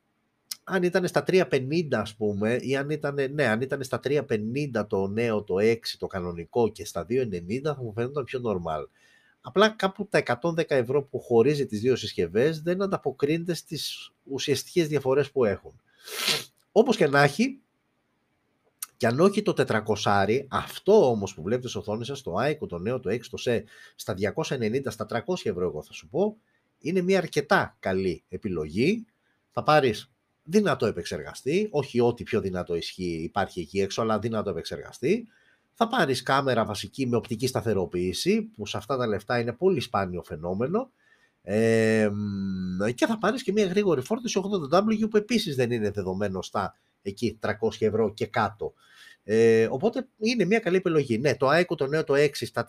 αν ήταν στα 350 ας πούμε, ή αν ήταν, ναι, αν ήταν στα 350 το νέο, το 6, το κανονικό και στα 290 θα μου φαίνονταν πιο normal. Απλά κάπου τα 110 ευρώ που χωρίζει τις δύο συσκευές δεν ανταποκρίνεται στις ουσιαστικές διαφορές που έχουν. Όπως και να έχει, και αν όχι το 400, αυτό όμως που βλέπετε στις οθόνες σας, το iCo, το νέο, το 6, το SE, στα 290, στα 300 ευρώ εγώ θα σου πω, είναι μια αρκετά καλή επιλογή. Θα πάρεις δυνατό επεξεργαστή, όχι ό,τι πιο δυνατό ισχύει υπάρχει εκεί έξω, αλλά δυνατό επεξεργαστή. Θα πάρεις κάμερα βασική με οπτική σταθεροποίηση, που σε αυτά τα λεφτά είναι πολύ σπάνιο φαινόμενο. Ε, και θα πάρεις και μια γρήγορη φόρτιση 80W που επίσης δεν είναι δεδομένο στα εκεί 300 ευρώ και κάτω. Ε, οπότε είναι μια καλή επιλογή. Ναι, το AECO το νέο το 6 στα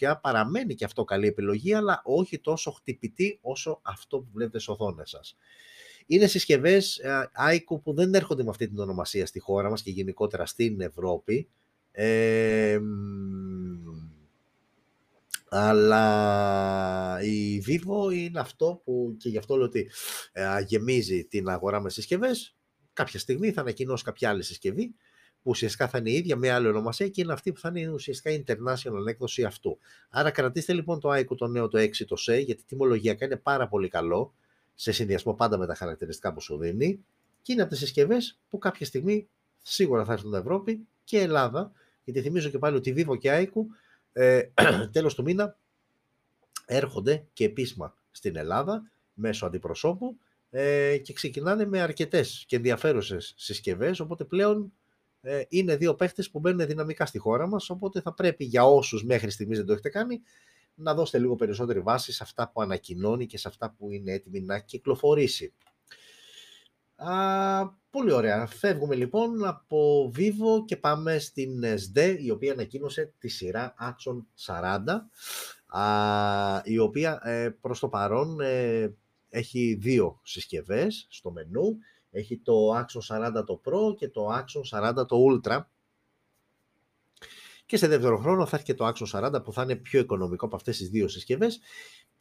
400 παραμένει και αυτό καλή επιλογή, αλλά όχι τόσο χτυπητή όσο αυτό που βλέπετε στις οθόνες σας. Είναι συσκευές ICO που δεν έρχονται με αυτή την ονομασία στη χώρα μας και γενικότερα στην Ευρώπη. Ε, αλλά η Vivo είναι αυτό που και γι' αυτό λέω ότι ε, γεμίζει την αγορά με συσκευές. Κάποια στιγμή θα ανακοινώσει κάποια άλλη συσκευή που ουσιαστικά θα είναι η ίδια με άλλη ονομασία και είναι αυτή που θα είναι ουσιαστικά η international έκδοση αυτού. Άρα κρατήστε λοιπόν το ICO το νέο το 6 το SE γιατί τιμολογιακά είναι πάρα πολύ καλό σε συνδυασμό πάντα με τα χαρακτηριστικά που σου δίνει και είναι από τις συσκευές που κάποια στιγμή σίγουρα θα έρθουν στην Ευρώπη και Ελλάδα. Γιατί θυμίζω και πάλι ότι η Vivo και Aiku ε, τέλος του μήνα έρχονται και επίσημα στην Ελλάδα μέσω αντιπροσώπου ε, και ξεκινάνε με αρκετές και ενδιαφέρουσες συσκευές, οπότε πλέον ε, είναι δύο παίχτες που μπαίνουν δυναμικά στη χώρα μας, οπότε θα πρέπει για όσους μέχρι στιγμής δεν το έχετε κάνει, να δώσετε λίγο περισσότερη βάση σε αυτά που ανακοινώνει και σε αυτά που είναι έτοιμη να κυκλοφορήσει. Α, πολύ ωραία. Φεύγουμε λοιπόν από Vivo και πάμε στην SD, η οποία ανακοίνωσε τη σειρά Axon 40, α, η οποία ε, προς το παρόν ε, έχει δύο συσκευές στο μενού. Έχει το Axon 40 το Pro και το Axon 40 το Ultra, και σε δεύτερο χρόνο θα έχει και το Axon 40 που θα είναι πιο οικονομικό από αυτές τις δύο συσκευές.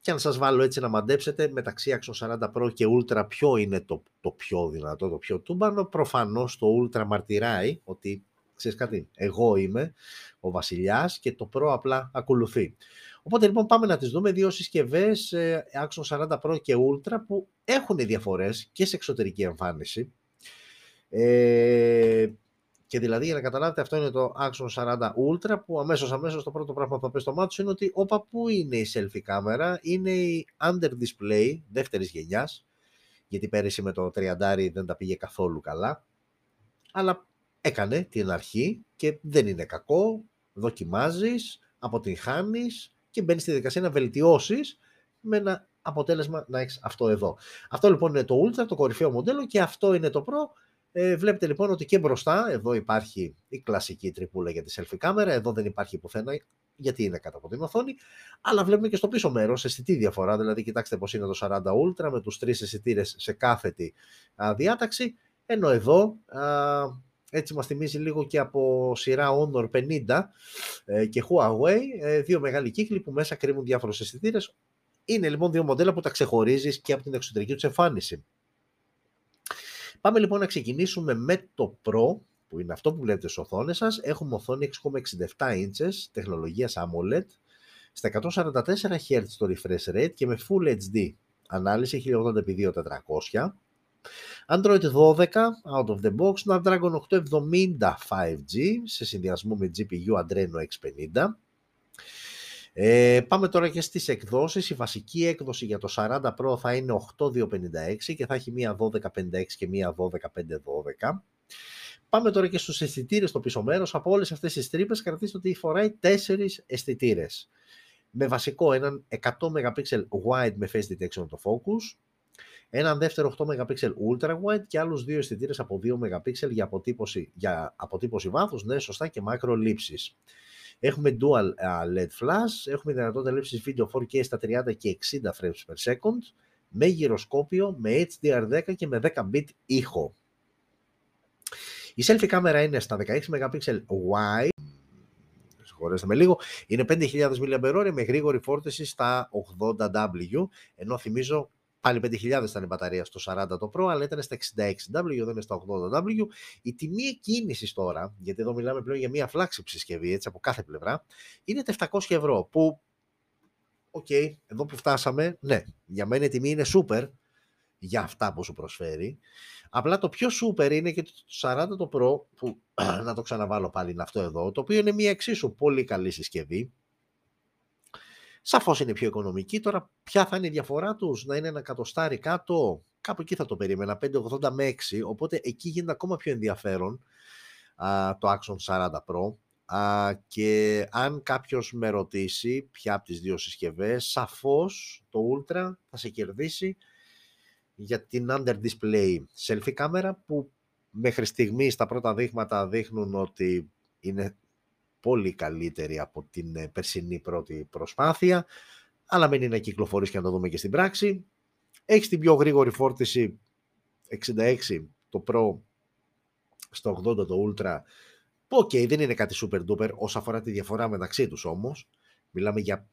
Και αν σας βάλω έτσι να μαντέψετε μεταξύ Axon 40 Pro και Ultra ποιο είναι το, το πιο δυνατό, το πιο τούμπανο, προφανώς το Ultra μαρτυράει ότι ξέρεις κάτι, εγώ είμαι ο βασιλιάς και το Pro απλά ακολουθεί. Οπότε λοιπόν πάμε να τις δούμε δύο συσκευές ε, Axon 40 Pro και Ultra που έχουν διαφορές και σε εξωτερική εμφάνιση. Ε, και δηλαδή για να καταλάβετε αυτό είναι το Axon 40 Ultra που αμέσως αμέσως το πρώτο πράγμα που θα πει στο μάτι είναι ότι όπα πού είναι η selfie κάμερα, είναι η under display δεύτερης γενιάς. Γιατί πέρυσι με το 30 δεν τα πήγε καθόλου καλά. Αλλά έκανε την αρχή και δεν είναι κακό, δοκιμάζεις, αποτυγχάνεις και μπαίνεις στη δικασία να βελτιώσεις με ένα αποτέλεσμα να έχεις αυτό εδώ. Αυτό λοιπόν είναι το Ultra, το κορυφαίο μοντέλο και αυτό είναι το Pro ε, βλέπετε λοιπόν ότι και μπροστά, εδώ υπάρχει η κλασική τρυπούλα για τη selfie κάμερα, εδώ δεν υπάρχει πουθενά γιατί είναι κάτω από την οθόνη, αλλά βλέπουμε και στο πίσω μέρος αισθητή διαφορά, δηλαδή κοιτάξτε πώς είναι το 40 Ultra με τους τρεις αισθητήρες σε κάθετη α, διάταξη, ενώ εδώ α, έτσι μας θυμίζει λίγο και από σειρά Honor 50 ε, και Huawei, ε, δύο μεγάλοι κύκλοι που μέσα κρύβουν διάφορους αισθητήρες. Είναι λοιπόν δύο μοντέλα που τα ξεχωρίζεις και από την εξωτερική τους εμφάνιση. Πάμε λοιπόν να ξεκινήσουμε με το Pro, που είναι αυτό που βλέπετε στις οθόνες σας. Έχουμε οθόνη 6,67 inches, τεχνολογίας AMOLED, στα 144 Hz το refresh rate και με Full HD ανάλυση 1080x2400. Android 12 out of the box, Snapdragon 870 5G σε συνδυασμό με GPU Adreno X50. Ε, πάμε τώρα και στις εκδόσεις. Η βασική έκδοση για το 40 Pro θα είναι 8256 και θα έχει μία 1256 και μία 12512. Πάμε τώρα και στους αισθητήρες στο πίσω μέρος. Από όλες αυτές τις τρύπες κρατήστε ότι φοράει 4 αισθητήρες. Με βασικό έναν 100 MP wide με face detection το focus, έναν δεύτερο 8 MP ultra wide και άλλους δύο αισθητήρες από 2 MP για αποτύπωση, για αποτύπωση βάθους, ναι σωστά και μάκρο λήψης. Έχουμε dual LED flash, έχουμε δυνατότητα λήψης βίντεο 4K στα 30 και 60 frames per second, με γυροσκόπιο, με HDR10 και με 10 bit ήχο. Η selfie κάμερα είναι στα 16 MP wide, συγχωρέστε με λίγο, είναι 5.000 mAh με γρήγορη φόρτιση στα 80W, ενώ θυμίζω πάλι 5.000 ήταν η μπαταρία στο 40 το Pro, αλλά ήταν στα 66W, δεν είναι στα 80W. Η τιμή εκκίνησης τώρα, γιατί εδώ μιλάμε πλέον για μια flagship συσκευή, έτσι από κάθε πλευρά, είναι τα 700 ευρώ, που, ok, okay, εδώ που φτάσαμε, ναι, για μένα η τιμή είναι super, για αυτά που σου προσφέρει. Απλά το πιο super είναι και το 40 το Pro, που να το ξαναβάλω πάλι είναι αυτό εδώ, το οποίο είναι μια εξίσου πολύ καλή συσκευή. Σαφώς είναι πιο οικονομική. Τώρα ποια θα είναι η διαφορά τους, να είναι ένα κατοστάρι κάτω, κάπου εκεί θα το περίμενα, 580 με 6, οπότε εκεί γίνεται ακόμα πιο ενδιαφέρον α, το Axon 40 Pro. Α, και αν κάποιος με ρωτήσει ποια από τις δύο συσκευές, σαφώς το Ultra θα σε κερδίσει για την under display selfie κάμερα που μέχρι στιγμής τα πρώτα δείγματα δείχνουν ότι είναι πολύ καλύτερη από την ε, περσινή πρώτη προσπάθεια αλλά μένει να κυκλοφορήσει και να το δούμε και στην πράξη. Έχει την πιο γρήγορη φόρτιση 66 το Pro στο 80 το Ultra Ok, okay, δεν είναι κάτι super duper όσο αφορά τη διαφορά μεταξύ τους όμως. Μιλάμε για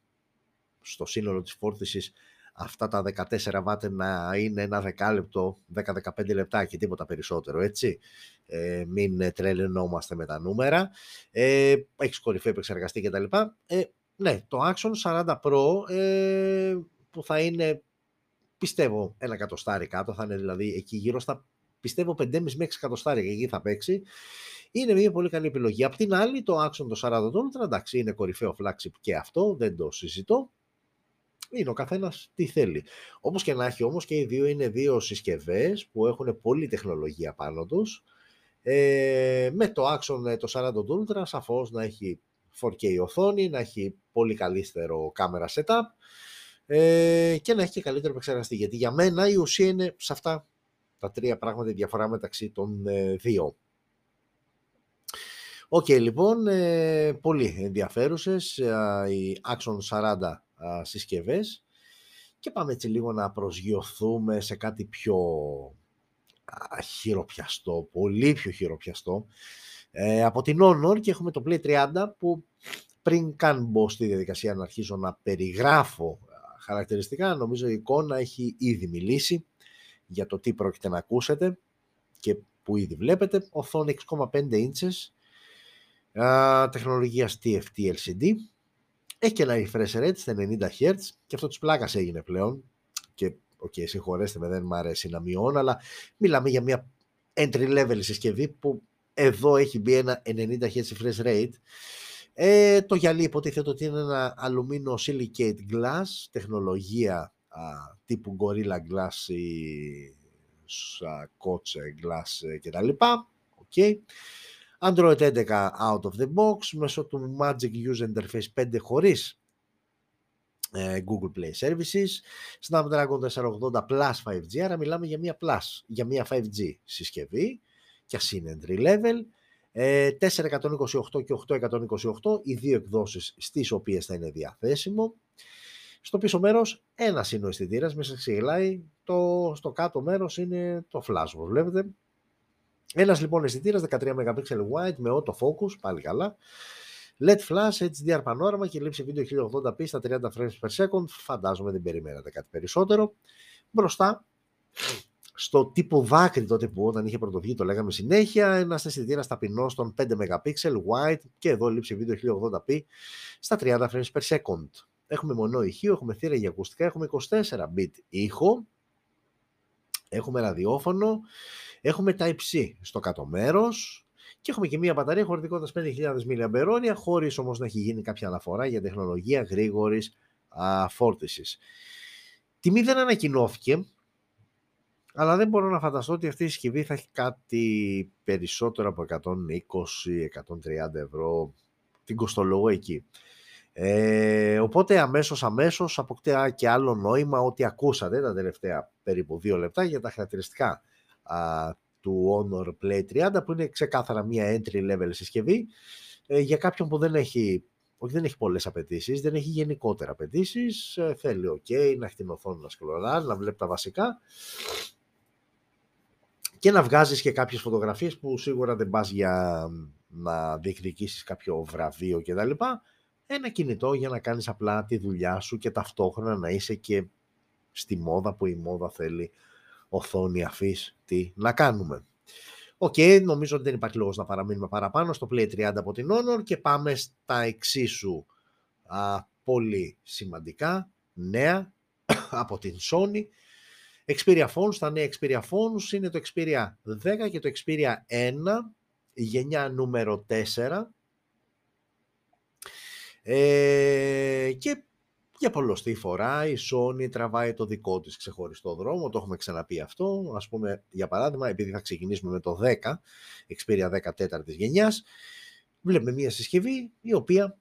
στο σύνολο της φόρτισης αυτά τα 14 βάτε να είναι ένα δεκάλεπτο, 10-15 λεπτά και τίποτα περισσότερο, έτσι. Ε, μην τρελαινόμαστε με τα νούμερα. Ε, έχεις κορυφή επεξεργαστή κτλ. Ε, ναι, το Action 40 Pro ε, που θα είναι, πιστεύω, ένα εκατοστάρι κάτω, θα είναι δηλαδή εκεί γύρω στα, πιστεύω, 5,5 με 6 εκατοστάρια και εκεί θα παίξει. Είναι μια πολύ καλή επιλογή. Απ' την άλλη, το Action το 40 Ultra, εντάξει, είναι κορυφαίο flagship και αυτό, δεν το συζητώ είναι ο καθένας τι θέλει. Όπως και να έχει όμως και οι δύο είναι δύο συσκευές που έχουν πολλή τεχνολογία πάνω τους. Ε, με το Axon ε, το 40 Ultra σαφώς να έχει 4K οθόνη, να έχει πολύ καλύτερο κάμερα setup ε, και να έχει και καλύτερο επεξεργαστή. Γιατί για μένα η ουσία είναι σε αυτά τα τρία πράγματα η διαφορά μεταξύ των ε, δύο. Ok, okay, λοιπόν, ε, πολύ ενδιαφέρουσες ε, οι Axon 40 α, συσκευές και πάμε έτσι λίγο να προσγειωθούμε σε κάτι πιο α, χειροπιαστό, πολύ πιο χειροπιαστό. Ε, από την Honor και έχουμε το Play 30 που πριν καν μπω στη διαδικασία να αρχίσω να περιγράφω χαρακτηριστικά, νομίζω η εικόνα έχει ήδη μιλήσει για το τι πρόκειται να ακούσετε και που ήδη βλέπετε. Οθόνη 6,5 inches, τεχνολογίας TFT LCD, έχει και ένα refresh rate στα 90 Hz και αυτό της πλάκας έγινε πλέον. Και, ok, okay, συγχωρέστε με, δεν μου αρέσει να μειώνω, αλλά μιλάμε για μια entry level συσκευή που εδώ έχει μπει ένα 90 Hz refresh rate. Ε, το γυαλί υποτίθεται ότι είναι ένα aluminosilicate glass, τεχνολογία α, τύπου Gorilla Glass ή Coach Glass κτλ. Okay. Android 11 out of the box μέσω του Magic User Interface 5 χωρίς ε, Google Play Services, Snapdragon 480 Plus 5G, άρα μιλάμε για μια Plus, για μια 5G συσκευή και ας είναι entry level, 428 ε, και 828, οι δύο εκδόσεις στις οποίες θα είναι διαθέσιμο. Στο πίσω μέρος ένα είναι ο αισθητήρας, μέσα ξεγελάει, το, στο κάτω μέρος είναι το flash, όπως βλέπετε, ένας λοιπόν αισθητήρας 13 MP wide με auto focus, πάλι καλά. LED flash, HDR πανόραμα και λήψη βίντεο 1080p στα 30 frames per second. Φαντάζομαι δεν περιμένατε κάτι περισσότερο. Μπροστά, στο τύπο δάκρυ τότε που όταν είχε πρωτοβγεί το λέγαμε συνέχεια, ένας αισθητήρας ταπεινός των 5 MP wide και εδώ λήψη βίντεο 1080p στα 30 frames per second. Έχουμε μονό ηχείο, έχουμε θύρα για ακουστικά, έχουμε 24 bit ήχο, έχουμε ραδιόφωνο, Έχουμε τα υψί στο κάτω μέρος και έχουμε και μία μπαταρία χωρητικότητας 5.000 mAh, χωρίς όμως να έχει γίνει κάποια αναφορά για τεχνολογία γρήγορης φόρτισης. Τιμή δεν ανακοινώθηκε, αλλά δεν μπορώ να φανταστώ ότι αυτή η συσκευή θα έχει κάτι περισσότερο από 120-130 ευρώ την κοστολόγο εκεί. Ε, οπότε αμέσως αμέσως αποκτά και άλλο νόημα ότι ακούσατε τα τελευταία περίπου δύο λεπτά για τα χαρακτηριστικά α, του Honor Play 30 που είναι ξεκάθαρα μια entry level συσκευή ε, για κάποιον που δεν έχει όχι δεν έχει πολλές απαιτήσεις, δεν έχει γενικότερα απαιτήσεις. Ε, θέλει ok, να έχει την οθόνη να σκρολάρει, να βλέπει τα βασικά και να βγάζεις και κάποιες φωτογραφίες που σίγουρα δεν πας για να διεκδικήσεις κάποιο βραβείο κτλ. Ένα κινητό για να κάνεις απλά τη δουλειά σου και ταυτόχρονα να είσαι και στη μόδα που η μόδα θέλει οθόνη αφής τι να κάνουμε. Ok, okay, νομίζω ότι δεν υπάρχει λόγος να παραμείνουμε παραπάνω στο Play 30 από την Honor και πάμε στα εξίσου α, πολύ σημαντικά νέα από την Sony. Xperia phones, τα νέα Xperia phones είναι το Xperia 10 και το Xperia 1, γενιά νούμερο 4. Ε, και για πολλωστή φορά η Sony τραβάει το δικό της ξεχωριστό δρόμο, το έχουμε ξαναπεί αυτό. Ας πούμε, για παράδειγμα, επειδή θα ξεκινήσουμε με το 10, Xperia 14 γενιάς, βλέπουμε μια συσκευή η οποία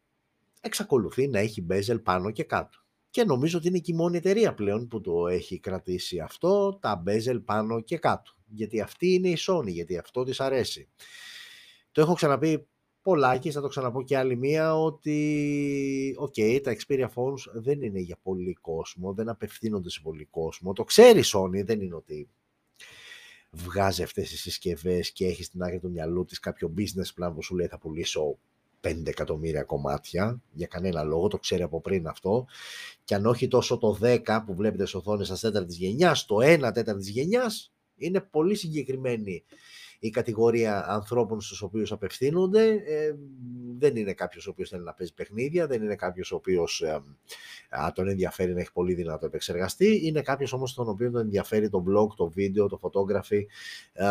εξακολουθεί να έχει bezel πάνω και κάτω. Και νομίζω ότι είναι και η μόνη εταιρεία πλέον που το έχει κρατήσει αυτό, τα bezel πάνω και κάτω. Γιατί αυτή είναι η Sony, γιατί αυτό της αρέσει. Το έχω ξαναπεί πολλάκι, θα το ξαναπώ και άλλη μία, ότι okay, τα Xperia Phones δεν είναι για πολύ κόσμο, δεν απευθύνονται σε πολύ κόσμο. Το ξέρει η Sony, δεν είναι ότι βγάζει αυτές τις συσκευές και έχεις στην άκρη του μυαλού της κάποιο business plan που σου λέει θα πουλήσω 5 εκατομμύρια κομμάτια, για κανένα λόγο, το ξέρει από πριν αυτό. Και αν όχι τόσο το 10 που βλέπετε στις οθόνες σας τέταρτη γενιάς, το 1 τέταρτη γενιάς είναι πολύ συγκεκριμένη η κατηγορία ανθρώπων στους οποίους απευθύνονται. Ε, δεν είναι κάποιος ο οποίος θέλει να παίζει παιχνίδια, δεν είναι κάποιος ο οποίος ε, τον ενδιαφέρει να έχει πολύ δυνατό επεξεργαστή, είναι κάποιος όμως τον οποίο τον ενδιαφέρει το blog, το βίντεο, το photography, ε,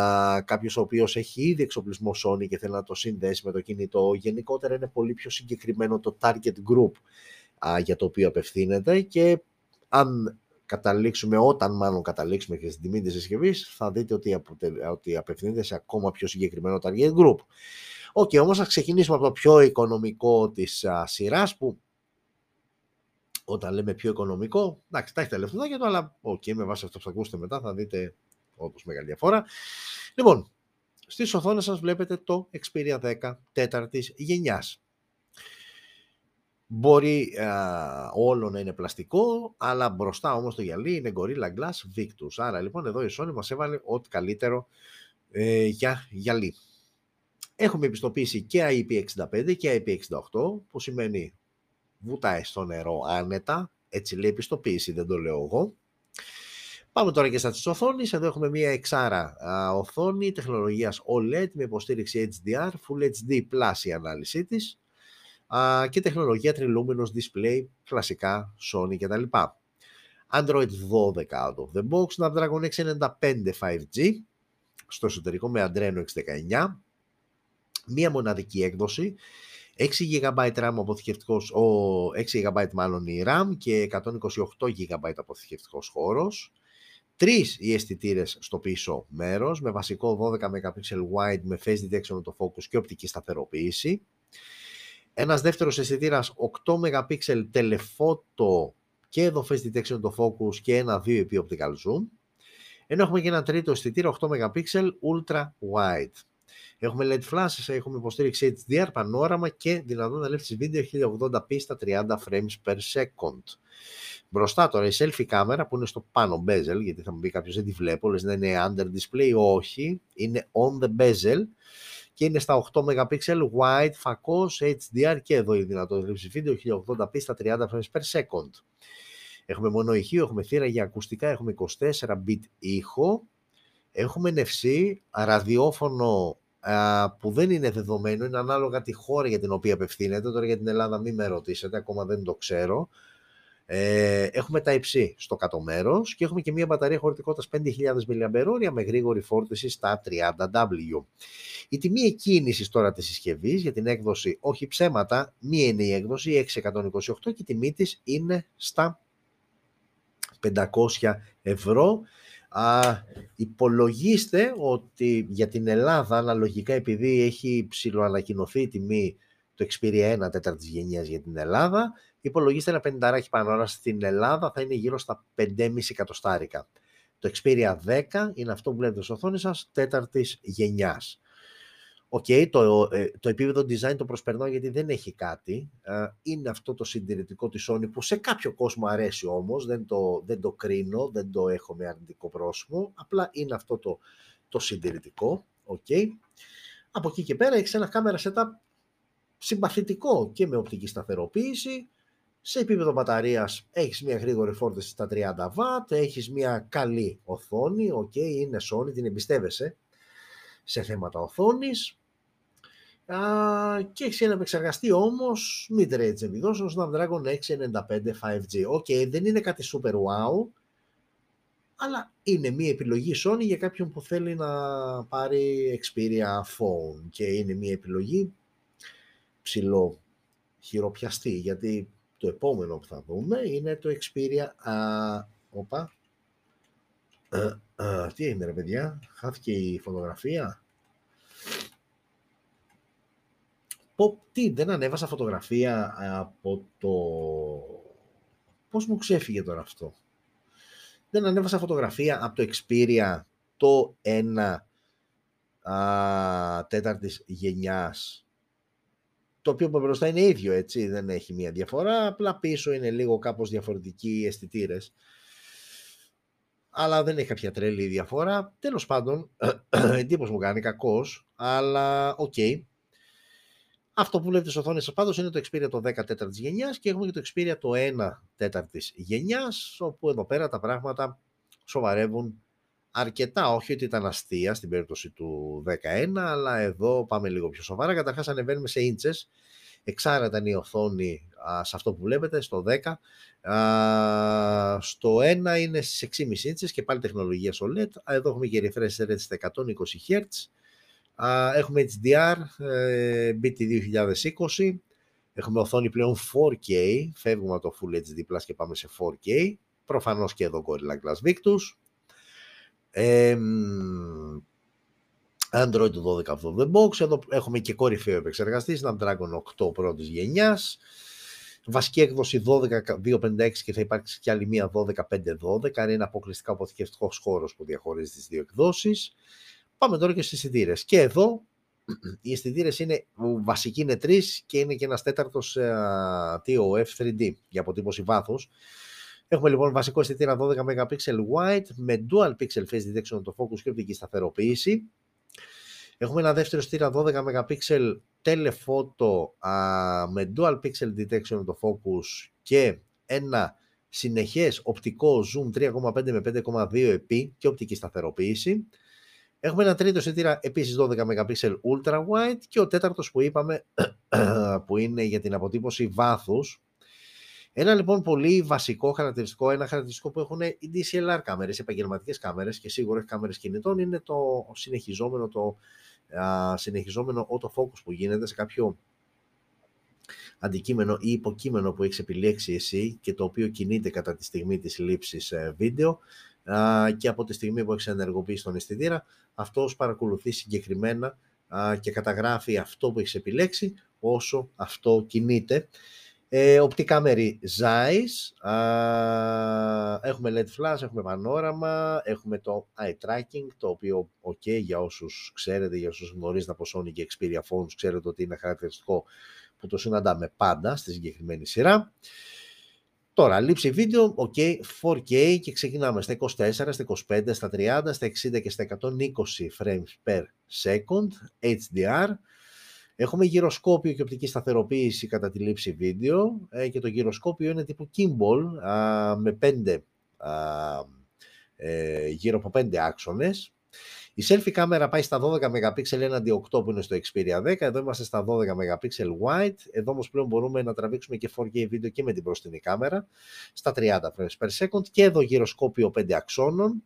κάποιος ο οποίος έχει ήδη εξοπλισμό Sony και θέλει να το συνδέσει με το κινητό. Γενικότερα είναι πολύ πιο συγκεκριμένο το target group για το οποίο απευθύνεται και αν καταλήξουμε, όταν μάλλον καταλήξουμε και στην τιμή της συσκευής, θα δείτε ότι, ότι απευθύνεται σε ακόμα πιο συγκεκριμένο target group. Ok, okay, όμως θα ξεκινήσουμε από το πιο οικονομικό της α, σειράς που όταν λέμε πιο οικονομικό, εντάξει, τα έχει τα λεφτά του, αλλά ok, okay, με βάση αυτό που θα ακούσετε μετά θα δείτε όντως μεγάλη διαφορά. Λοιπόν, στις οθόνες σας βλέπετε το Xperia 10 τέταρτης γενιάς. Μπορεί α, όλο να είναι πλαστικό, αλλά μπροστά όμως το γυαλί είναι Gorilla Glass Victus. Άρα λοιπόν εδώ η Sony μας έβαλε ό,τι καλύτερο ε, για γυαλί. Έχουμε επιστοποίηση και IP65 και IP68, που σημαίνει βουτάει στο νερό άνετα, έτσι λέει επιστοποίηση, δεν το λέω εγώ. Πάμε τώρα και στα της οθόνης. Εδώ έχουμε μία εξάρα α, οθόνη τεχνολογίας OLED με υποστήριξη HDR, Full HD Plus η ανάλυση της και τεχνολογία Triluminos Display, κλασικά Sony κτλ. Android 12 out of the box, Snapdragon 695 5G, στο εσωτερικό με Adreno 619, μία μοναδική έκδοση, 6 GB RAM αποθηκευτικός, ο 6 GB μάλλον η RAM και 128 GB αποθηκευτικός χώρος, Τρεις οι αισθητήρες στο πίσω μέρος με βασικό 12 MP wide με face detection το focus και οπτική σταθεροποίηση. Ένας δεύτερος αισθητήρας 8 MP telephoto και εδώ face detection το focus και ένα 2 επί optical zoom. Ενώ έχουμε και ένα τρίτο αισθητήρα 8 MP ultra wide. Έχουμε LED flashes, έχουμε υποστήριξη HDR, πανόραμα και δυνατότητα λήψη βίντεο 1080p στα 30 frames per second. Μπροστά τώρα η selfie κάμερα που είναι στο πάνω bezel, γιατί θα μου πει κάποιος δεν τη βλέπω, λες να είναι under display, όχι, είναι on the bezel και είναι στα 8 MP wide, φακός, HDR και εδώ η δυνατότητα λήψη βίντεο 1080p στα 30 frames per second. Έχουμε μόνο ηχείο, έχουμε θύρα για ακουστικά, έχουμε 24 bit ήχο, έχουμε NFC, ραδιόφωνο που δεν είναι δεδομένο, είναι ανάλογα τη χώρα για την οποία απευθύνεται. Τώρα για την Ελλάδα μην με ρωτήσετε, ακόμα δεν το ξέρω. Ε, έχουμε τα υψί στο κάτω μέρος και έχουμε και μια μπαταρία χωρητικότητας 5.000 mAh με γρήγορη φόρτιση στα 30W. Η τιμή εκκίνησης τώρα της συσκευής για την έκδοση, όχι ψέματα, μία είναι η έκδοση 628 και η τιμή της είναι στα 500 ευρώ. Α, υπολογίστε ότι για την Ελλάδα, αναλογικά επειδή έχει ψηλοανακοινωθεί η τιμή το Xperia 1 τέταρτης γενιάς για την Ελλάδα. Υπολογίστε ένα 50 πανόρα στην Ελλάδα θα είναι γύρω στα 5,5 εκατοστάρικα. Το Xperia 10 είναι αυτό που βλέπετε στο οθόνη σας, τέταρτης γενιάς. Ok, okay, το, ε, το επίπεδο design το προσπερνάω γιατί δεν έχει κάτι. Ε, είναι αυτό το συντηρητικό της Sony που σε κάποιο κόσμο αρέσει όμως, δεν το, δεν το κρίνω, δεν το έχω με αρνητικό πρόσημο, απλά είναι αυτό το, το συντηρητικό. Okay. Από εκεί και πέρα έχεις ένα κάμερα setup συμπαθητικό και με οπτική σταθεροποίηση. Σε επίπεδο μπαταρίας έχεις μια γρήγορη φόρτιση στα 30W, έχεις μια καλή οθόνη, οκ, είναι Sony, την εμπιστεύεσαι σε θέματα οθόνης. Α, και έχεις ένα επεξεργαστή όμως mid-range επιδόσεων Snapdragon 695 5G. Ok, okay, δεν είναι κάτι super wow, αλλά είναι μια επιλογή Sony για κάποιον που θέλει να πάρει Xperia Phone και είναι μια επιλογή ψηλό χειροπιαστή, γιατί το επόμενο που θα δούμε είναι το Xperia... Α, οπα, τι έγινε ρε παιδιά, χάθηκε η φωτογραφία. Πω, τι, δεν ανέβασα φωτογραφία από το... Πώς μου ξέφυγε τώρα αυτό. Δεν ανέβασα φωτογραφία από το Xperia το 1 α, τέταρτης γενιάς το οποίο μπροστά είναι ίδιο, έτσι, δεν έχει μία διαφορά, απλά πίσω είναι λίγο κάπως διαφορετικοί οι αισθητήρες. Αλλά δεν έχει κάποια τρελή διαφορά. Τέλος πάντων, εντύπωση μου κάνει, κακώς, αλλά ok. Okay. Αυτό που βλέπετε στις οθόνες σας πάντως είναι το Xperia το 10 4 γενιάς και έχουμε και το Xperia το 1 τέταρτης γενιάς, όπου εδώ πέρα τα πράγματα σοβαρεύουν αρκετά, όχι ότι ήταν αστεία στην περίπτωση του 11, αλλά εδώ πάμε λίγο πιο σοβαρά. Καταρχάς ανεβαίνουμε σε ίντσες, εξάρα ήταν η οθόνη α, σε αυτό που βλέπετε, στο 10. Α, στο 1 είναι στις 6,5 ίντσες και πάλι τεχνολογία OLED. Εδώ έχουμε και refresh rate στα 120 Hz. Α, έχουμε HDR, ε, BT 2020. Έχουμε οθόνη πλέον 4K, φεύγουμε από το Full HD Plus και πάμε σε 4K. Προφανώς και εδώ Gorilla Glass Victus. Android 12 αυτό the box. Εδώ έχουμε και κορυφαίο επεξεργαστή, Snapdragon 8 πρώτης γενιάς. Βασική έκδοση 12.256 και θα υπάρξει και άλλη μία 12.512. Είναι αποκλειστικά αποθηκευτικός χώρος που διαχωρίζει τις δύο εκδόσεις. Πάμε τώρα και στις αισθητήρε. Και εδώ οι αισθητήρε είναι βασικοί είναι τρεις και είναι και ένας τέταρτος TOF 3D για αποτύπωση βάθους. Έχουμε λοιπόν βασικό αισθητήρα 12 MP wide με dual pixel face detection το focus και οπτική σταθεροποίηση. Έχουμε ένα δεύτερο αισθητήρα 12 MP telephoto με dual pixel detection το focus και ένα συνεχές οπτικό zoom 3,5 με 5,2 επί και οπτική σταθεροποίηση. Έχουμε ένα τρίτο αισθητήρα επίσης 12 MP ultra wide και ο τέταρτος που είπαμε που είναι για την αποτύπωση βάθους ένα λοιπόν πολύ βασικό χαρακτηριστικό, ένα χαρακτηριστικό που έχουν οι DSLR κάμερες, επαγγελματικές κάμερες και σίγουρα έχει κάμερες κινητών, είναι το συνεχιζόμενο, το α, συνεχιζόμενο autofocus που γίνεται σε κάποιο αντικείμενο ή υποκείμενο που έχεις επιλέξει εσύ και το οποίο κινείται κατά τη στιγμή της λήψης ε, βίντεο και από τη στιγμή που έχεις ενεργοποιήσει τον αισθητήρα, αυτός παρακολουθεί συγκεκριμένα και καταγράφει αυτό που έχεις επιλέξει όσο αυτό κινείται. Ε, οπτικά μέρη Zeiss, έχουμε LED flash, έχουμε πανόραμα, έχουμε το eye tracking, το οποίο ok για όσους ξέρετε, για όσους γνωρίζετε από Sony και Xperia phones, ξέρετε ότι είναι χαρακτηριστικό που το συναντάμε πάντα στη συγκεκριμένη σειρά. Τώρα, λήψη βίντεο, ok, 4K και ξεκινάμε στα 24, στα 25, στα 30, στα 60 και στα 120 frames per second, HDR. Έχουμε γυροσκόπιο και οπτική σταθεροποίηση κατά τη λήψη βίντεο ε, και το γυροσκόπιο είναι τύπου gimbal με πέντε, ε, γύρω από πέντε άξονες. Η selfie κάμερα πάει στα 12 MP έναντι 8 που είναι στο Xperia 10. Εδώ είμαστε στα 12 MP wide. Εδώ όμως πλέον μπορούμε να τραβήξουμε και 4K βίντεο και με την μπροστινή κάμερα στα 30 frames per second. Και εδώ γυροσκόπιο 5 αξώνων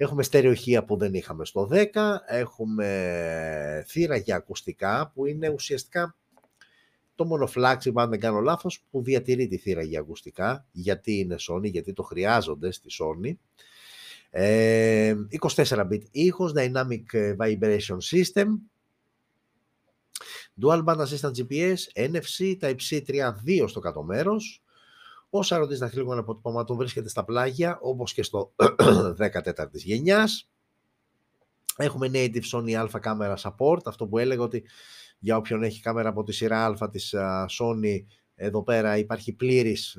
Έχουμε στερεοχεία που δεν είχαμε στο 10, έχουμε θύρα για ακουστικά που είναι ουσιαστικά το μόνο flagship, αν δεν κάνω λάθος, που διατηρεί τη θύρα για ακουστικά, γιατί είναι Sony, γιατί το χρειάζονται στη Sony. 24-bit ήχος, Dynamic Vibration System, Dual Band Assistant GPS, NFC, Type-C 3.2 στο κάτω μέρος. Ο σαρωτής δαχτυλικών αποτυπωμάτων βρίσκεται στα πλάγια, όπως και στο 14 η γενιάς. Έχουμε native Sony Alpha Camera Support, αυτό που έλεγα ότι για όποιον έχει κάμερα από τη σειρά Α της Sony, εδώ πέρα υπάρχει πλήρης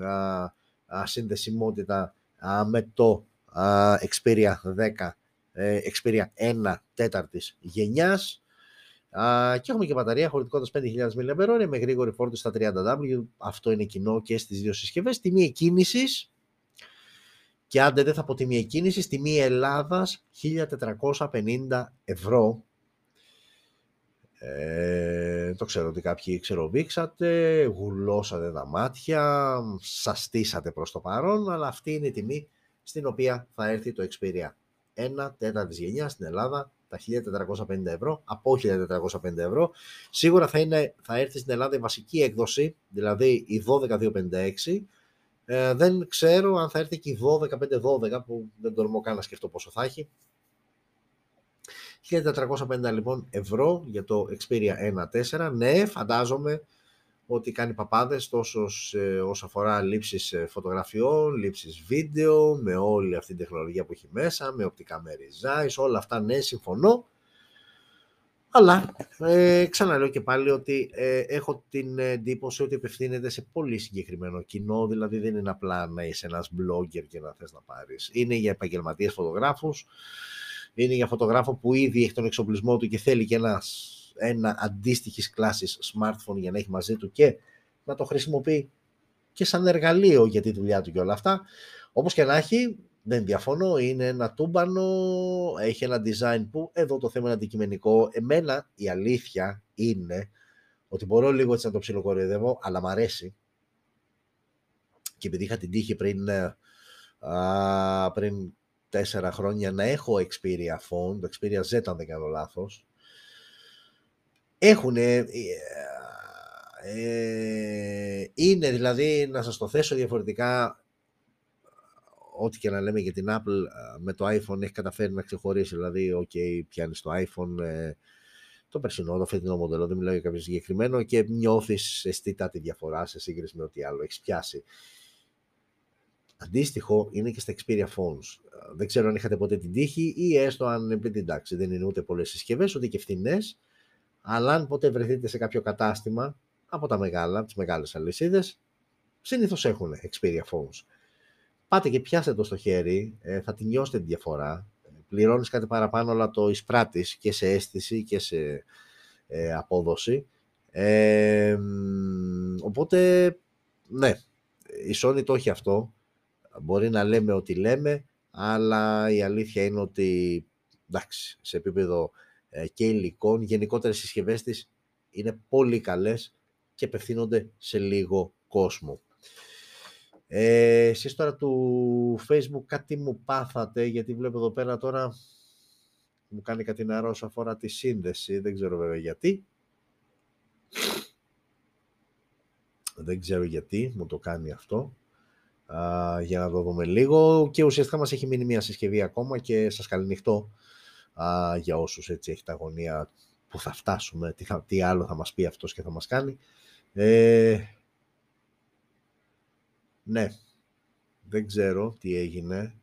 συνδεσιμότητα με το Xperia 10, ε, Xperia 1 τέταρτης γενιάς. Και έχουμε και μπαταρία χωρητικότητας 5.000 mAh με γρήγορη φόρτιση στα 30W. Αυτό είναι κοινό και στις δύο συσκευές. Τιμή εκκίνησης και άντε δεν θα πω τιμή εκκίνησης, τιμή Ελλάδας 1.450 ευρώ ε, το ξέρω ότι κάποιοι ξεροβήξατε, γουλώσατε τα μάτια, σαστήσατε προς το παρόν, αλλά αυτή είναι η τιμή στην οποία θα έρθει το Xperia. Ένα τέταρτης γενιάς στην Ελλάδα, τα 1450 ευρώ, από 1450 ευρώ. Σίγουρα θα, είναι, θα έρθει στην Ελλάδα η βασική έκδοση, δηλαδή η 12256. Ε, δεν ξέρω αν θα έρθει και η 12512, που δεν τολμώ καν να σκεφτώ πόσο θα έχει. 1450 λοιπόν ευρώ για το Xperia 1.4. Ναι, φαντάζομαι ότι κάνει παπάδες τόσο σε, όσο αφορά λήψεις ε, φωτογραφιών, λήψεις βίντεο, με όλη αυτή την τεχνολογία που έχει μέσα, με οπτικά μέρη όλα αυτά ναι, συμφωνώ. Αλλά ε, ξαναλέω και πάλι ότι ε, έχω την εντύπωση ότι απευθύνεται σε πολύ συγκεκριμένο κοινό, δηλαδή δεν είναι απλά να είσαι ένας blogger και να θες να πάρεις. Είναι για επαγγελματίες φωτογράφους, είναι για φωτογράφο που ήδη έχει τον εξοπλισμό του και θέλει και ένας, ένα αντίστοιχης κλάσης smartphone για να έχει μαζί του και να το χρησιμοποιεί και σαν εργαλείο για τη δουλειά του και όλα αυτά. Όπως και να έχει, δεν διαφωνώ, είναι ένα τούμπανο, έχει ένα design που εδώ το θέμα είναι αντικειμενικό. Εμένα η αλήθεια είναι ότι μπορώ λίγο έτσι να το ψιλοκορυδεύω, αλλά μ' αρέσει. Και επειδή είχα την τύχη πριν, ε, α, πριν τέσσερα χρόνια να έχω Xperia Phone, το Xperia Z αν δεν κάνω λάθος, έχουν ε, ε, είναι δηλαδή να σας το θέσω διαφορετικά ό,τι και να λέμε για την Apple με το iPhone έχει καταφέρει να ξεχωρίσει δηλαδή ok πιάνεις το iPhone ε, το περσινό, το φετινό μοντέλο, δεν μιλάω για κάποιο συγκεκριμένο και νιώθεις αισθητά τη διαφορά σε σύγκριση με ό,τι άλλο έχεις πιάσει. Αντίστοιχο είναι και στα Xperia Phones. Δεν ξέρω αν είχατε ποτέ την τύχη ή έστω αν επειδή εντάξει δεν είναι ούτε πολλές συσκευές ούτε και φθηνέ, αλλά αν ποτέ βρεθείτε σε κάποιο κατάστημα από τα μεγάλα, τις μεγάλες αλυσίδες, συνήθως έχουν Xperia Phones. Πάτε και πιάστε το στο χέρι, ε, θα την νιώσετε τη διαφορά. Πληρώνεις κάτι παραπάνω, αλλά το εισπράττεις και σε αίσθηση και σε ε, απόδοση. Ε, οπότε, ναι, η Sony το έχει αυτό. Μπορεί να λέμε ότι λέμε, αλλά η αλήθεια είναι ότι εντάξει, σε επίπεδο ε, και υλικών, γενικότερα οι συσκευές της είναι πολύ καλές και απευθύνονται σε λίγο κόσμο. Ε, εσείς τώρα του Facebook κάτι μου πάθατε, γιατί βλέπω εδώ πέρα τώρα μου κάνει κάτι νερό όσο αφορά τη σύνδεση, δεν ξέρω βέβαια γιατί. Δεν ξέρω γιατί μου το κάνει αυτό. Για να το δούμε λίγο. Και ουσιαστικά μας έχει μείνει μια συσκευή ακόμα και σας καληνυχτώ α, για όσους έτσι έχετε αγωνία που θα φτάσουμε, τι, θα, τι άλλο θα μας πει αυτός και θα μας κάνει. Ε, ναι, δεν ξέρω τι έγινε.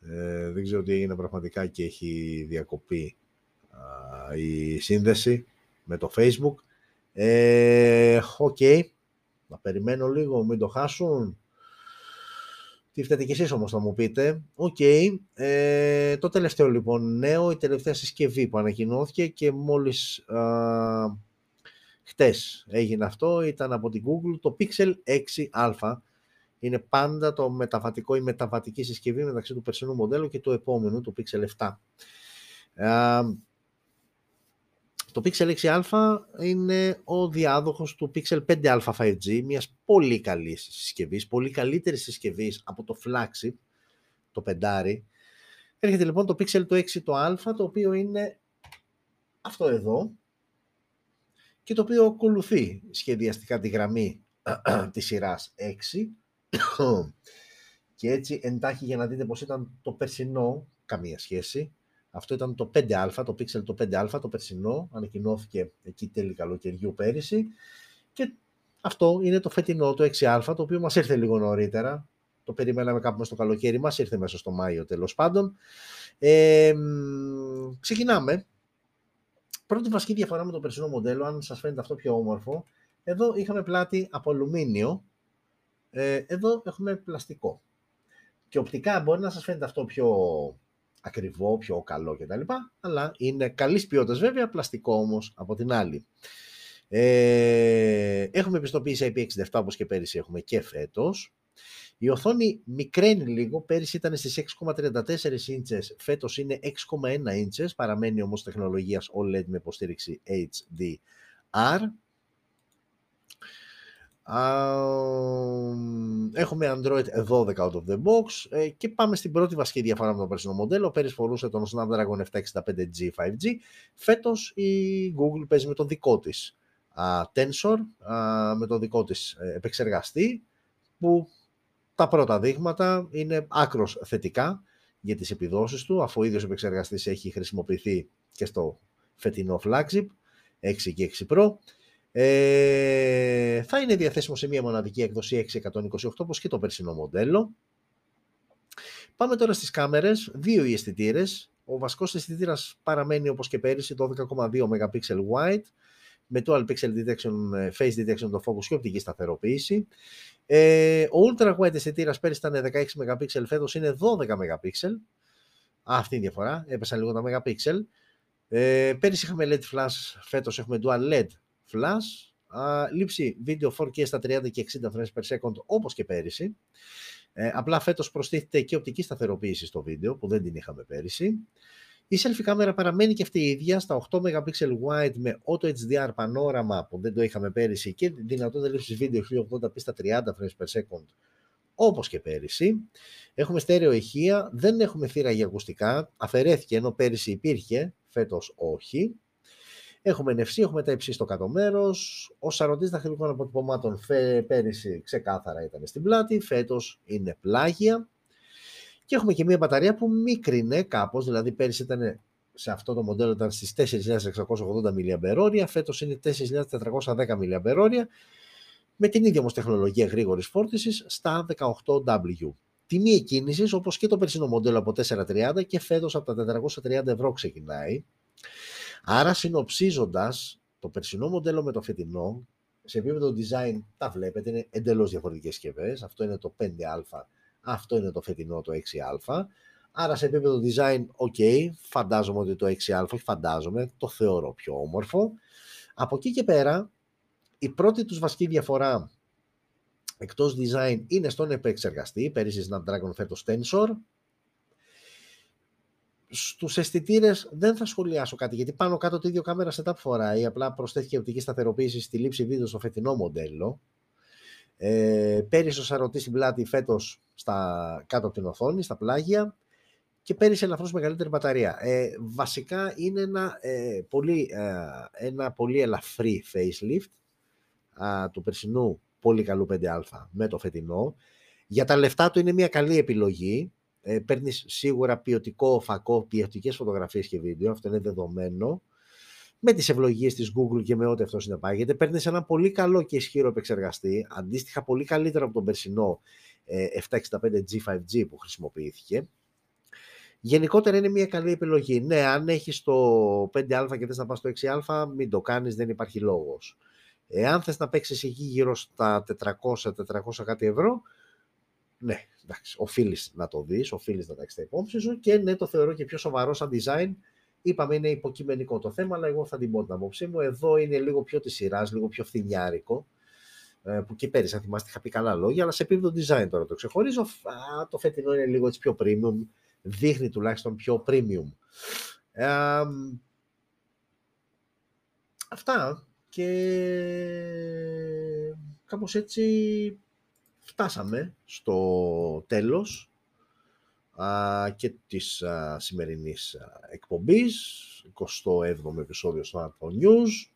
Ε, δεν ξέρω τι έγινε πραγματικά και έχει διακοπεί η σύνδεση με το Facebook. Ε, ok, okay. να περιμένω λίγο, μην το χάσουν. Τι φταίτε κι εσείς όμως θα μου πείτε. Οκ. Ε, το τελευταίο λοιπόν νέο, η τελευταία συσκευή που ανακοινώθηκε και μόλις α, χτες έγινε αυτό, ήταν από την Google το Pixel 6a. Είναι πάντα το μεταβατικό ή μεταβατική συσκευή μεταξύ του περσινού μοντέλου και του επόμενου, του Pixel 7. Το Pixel 6a είναι ο διάδοχος του Pixel 5a 5G, μιας πολύ καλής συσκευής, πολύ καλύτερης συσκευής από το flagship, το 5. Έρχεται λοιπόν το Pixel το 6 το α, το οποίο είναι αυτό εδώ και το οποίο ακολουθεί σχεδιαστικά τη γραμμή της σειράς 6 και έτσι εντάχει για να δείτε πως ήταν το περσινό, καμία σχέση, Αυτό ήταν το 5α, το Pixel το 5α, το περσινό, ανακοινώθηκε εκεί τέλη καλοκαιριού πέρυσι. Και αυτό είναι το φετινό, το 6α, το οποίο μας ήρθε λίγο νωρίτερα. Το περιμέναμε κάπου στο καλοκαίρι μας, ήρθε μέσα στο Μάιο τέλος πάντων. Ε, ξεκινάμε. Πρώτη βασική διαφορά με το περσινό μοντέλο, αν σας φαίνεται αυτό πιο όμορφο, εδώ είχαμε πλάτη από αλουμίνιο, ε, εδώ έχουμε πλαστικό. Και οπτικά μπορεί να σας φαίνεται αυτό πιο ακριβό, πιο καλό κτλ. Αλλά είναι καλής ποιότητας βέβαια, πλαστικό όμως από την άλλη. Ε, έχουμε επιστοποίηση IP67 όπως και πέρυσι έχουμε και φέτος. Η οθόνη μικραίνει λίγο, πέρυσι ήταν στις 6,34 ίντσες, φέτος είναι 6,1 ίντσες, παραμένει όμως τεχνολογίας OLED με υποστήριξη HDR. Έχουμε Android 12 out of the box ε, και πάμε στην πρώτη βασική διαφορά με το περσινό μοντέλο. Πέρυσι φορούσε τον Snapdragon 765G 5G. Φέτος η Google παίζει με το δικό της Tensor, με το δικό της ε, επεξεργαστή που τα πρώτα δείγματα είναι άκρος θετικά για τις επιδόσεις του, αφού ο ίδιος επεξεργαστής έχει χρησιμοποιηθεί και στο φετινό flagship 6 και 6 Pro. Ε, θα είναι διαθέσιμο σε μία μοναδική έκδοση 628 όπως και το περσινό μοντέλο. Πάμε τώρα στις κάμερες, δύο οι αισθητήρες. Ο βασικός αισθητήρας παραμένει όπως και πέρυσι 12,2 MP wide με το pixel detection, ε, face detection το focus και οπτική σταθεροποίηση. Ε, ο ultra wide αισθητήρας πέρυσι ήταν 16 MP, φέτος είναι 12 MP. Αυτή είναι η διαφορά, έπεσαν λίγο τα MP. Ε, πέρυσι είχαμε LED flash, φέτος έχουμε dual LED flash. Α, λήψη βίντεο 4K στα 30 και 60 frames per second όπως και πέρυσι. Ε, απλά φέτος προστίθεται και οπτική σταθεροποίηση στο βίντεο που δεν την είχαμε πέρυσι. Η selfie κάμερα παραμένει και αυτή η ίδια στα 8 MP wide με auto HDR πανόραμα που δεν το είχαμε πέρυσι και δυνατότητα λήψης βίντεο 1080p στα 30 frames per second όπως και πέρυσι. Έχουμε στέρεο ηχεία, δεν έχουμε θύρα για ακουστικά, αφαιρέθηκε ενώ πέρυσι υπήρχε, φέτος όχι. Έχουμε νευσί, έχουμε τα υψί στο κάτω μέρος. Ο σαρωτής δαχτυλικών αποτυπωμάτων πέρυσι ξεκάθαρα ήταν στην πλάτη, φέτος είναι πλάγια. Και έχουμε και μια μπαταρία που μίκρινε κάπως, δηλαδή πέρυσι ήταν σε αυτό το μοντέλο ήταν στις 4.680 mAh, φέτος είναι 4.410 mAh, με την ίδια όμως τεχνολογία γρήγορης φόρτισης στα 18W. Τιμή εκκίνησης όπως και το περσινό μοντέλο από 430 και φέτος από τα 430 ευρώ ξεκινάει. Άρα συνοψίζοντας το περσινό μοντέλο με το φετινό, σε επίπεδο design τα βλέπετε, είναι εντελώς διαφορετικές συσκευές. Αυτό είναι το 5α αυτό είναι το φετινό το 6α. Άρα σε επίπεδο design, ok, φαντάζομαι ότι το 6α, όχι φαντάζομαι, το θεωρώ πιο όμορφο. Από εκεί και πέρα, η πρώτη τους βασική διαφορά εκτός design είναι στον επεξεργαστή, πέρυσι Snapdragon φέτος Tensor. Στους αισθητήρες δεν θα σχολιάσω κάτι, γιατί πάνω κάτω το ίδιο κάμερα setup φοράει, απλά προσθέθηκε οπτική σταθεροποίηση στη λήψη βίντεο στο φετινό μοντέλο. Ε, πέρυσι ο σαρωτής στην πλάτη, φέτος στα, κάτω από την οθόνη, στα πλάγια και πέρυσι ελαφρώς μεγαλύτερη μπαταρία. Ε, βασικά είναι ένα, ε, πολύ, ε, ένα πολύ ελαφρύ facelift α, του περσινού πολύ καλού 5α με το φετινό. Για τα λεφτά του είναι μια καλή επιλογή. Ε, Παίρνεις σίγουρα ποιοτικό φακό, ποιοτικές φωτογραφίες και βίντεο, αυτό είναι δεδομένο με τις ευλογίες της Google και με ό,τι αυτό συνεπάγεται, παίρνεις ένα πολύ καλό και ισχυρό επεξεργαστή, αντίστοιχα πολύ καλύτερο από τον περσινό 765G5G ε, που χρησιμοποιήθηκε. Γενικότερα είναι μια καλή επιλογή. Ναι, αν έχεις το 5α και θες να πας στο 6α, μην το κάνεις, δεν υπάρχει λόγος. Εάν θες να παίξεις εκεί γύρω στα 400-400 κάτι ευρώ, ναι, εντάξει, οφείλεις να το δεις, οφείλεις να τα έχεις τα υπόψη σου και ναι, το θεωρώ και πιο σοβαρό σαν design Είπαμε είναι υποκειμενικό το θέμα, αλλά εγώ θα την πω την απόψη μου. Εδώ είναι λίγο πιο της σειράς, λίγο πιο φθηνιάρικο. Ε, που και πέρυσι, αν θυμάστε, είχα πει καλά λόγια, αλλά σε επίπεδο design τώρα το ξεχωρίζω. Α, το φετινό είναι λίγο έτσι πιο premium. Δείχνει τουλάχιστον πιο premium. Ε, αυτά και κάπως έτσι φτάσαμε στο τέλος και της α, σημερινής εκπομπής, 27ο επεισόδιο στο Apple News.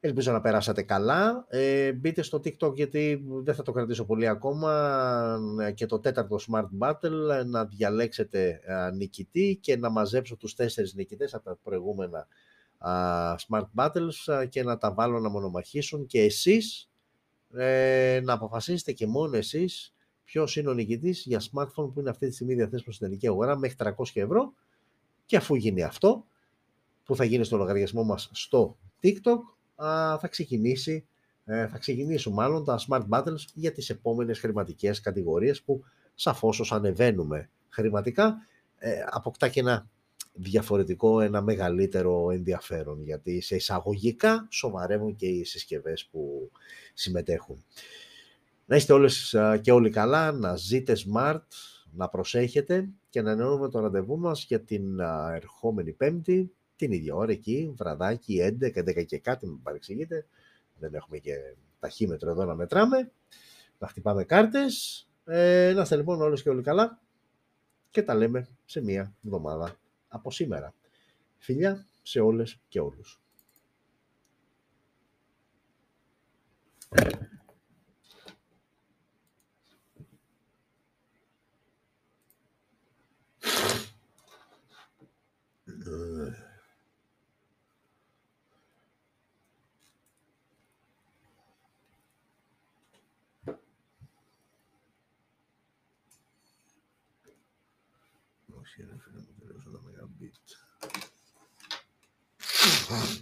Ελπίζω να περάσατε καλά. Ε, μπείτε στο TikTok γιατί δεν θα το κρατήσω πολύ ακόμα και το τέταρτο Smart Battle να διαλέξετε νικητή και να μαζέψω τους τέσσερις νικητές από τα προηγούμενα Smart Battles και να τα βάλω να μονομαχήσουν και εσείς ε, να αποφασίσετε και μόνο εσείς ποιος είναι ο νικητής για smartphone που είναι αυτή τη στιγμή διαθέσιμο στην ελληνική αγορά μέχρι 300 ευρώ. Και αφού γίνει αυτό που θα γίνει στο λογαριασμό μας στο TikTok θα ξεκινήσει ε, θα ξεκινήσουν μάλλον τα Smart Battles για τις επόμενες χρηματικές κατηγορίες που σαφώς όσο ανεβαίνουμε χρηματικά ε, αποκτά και ένα διαφορετικό, ένα μεγαλύτερο ενδιαφέρον γιατί σε εισαγωγικά σοβαρεύουν και οι συσκευές που συμμετέχουν. Να είστε όλες και όλοι καλά, να ζείτε smart, να προσέχετε και να εννοούμε το ραντεβού μας για την ερχόμενη πέμπτη, την ίδια ώρα εκεί, βραδάκι, 11, 11 και κάτι, μην παρεξηγείτε. Δεν έχουμε και ταχύμετρο εδώ να μετράμε. Να χτυπάμε κάρτες. Ε, να είστε λοιπόν όλες και όλοι καλά και τα λέμε σε μία εβδομάδα από σήμερα. Φιλιά σε όλες και όλους. Huh?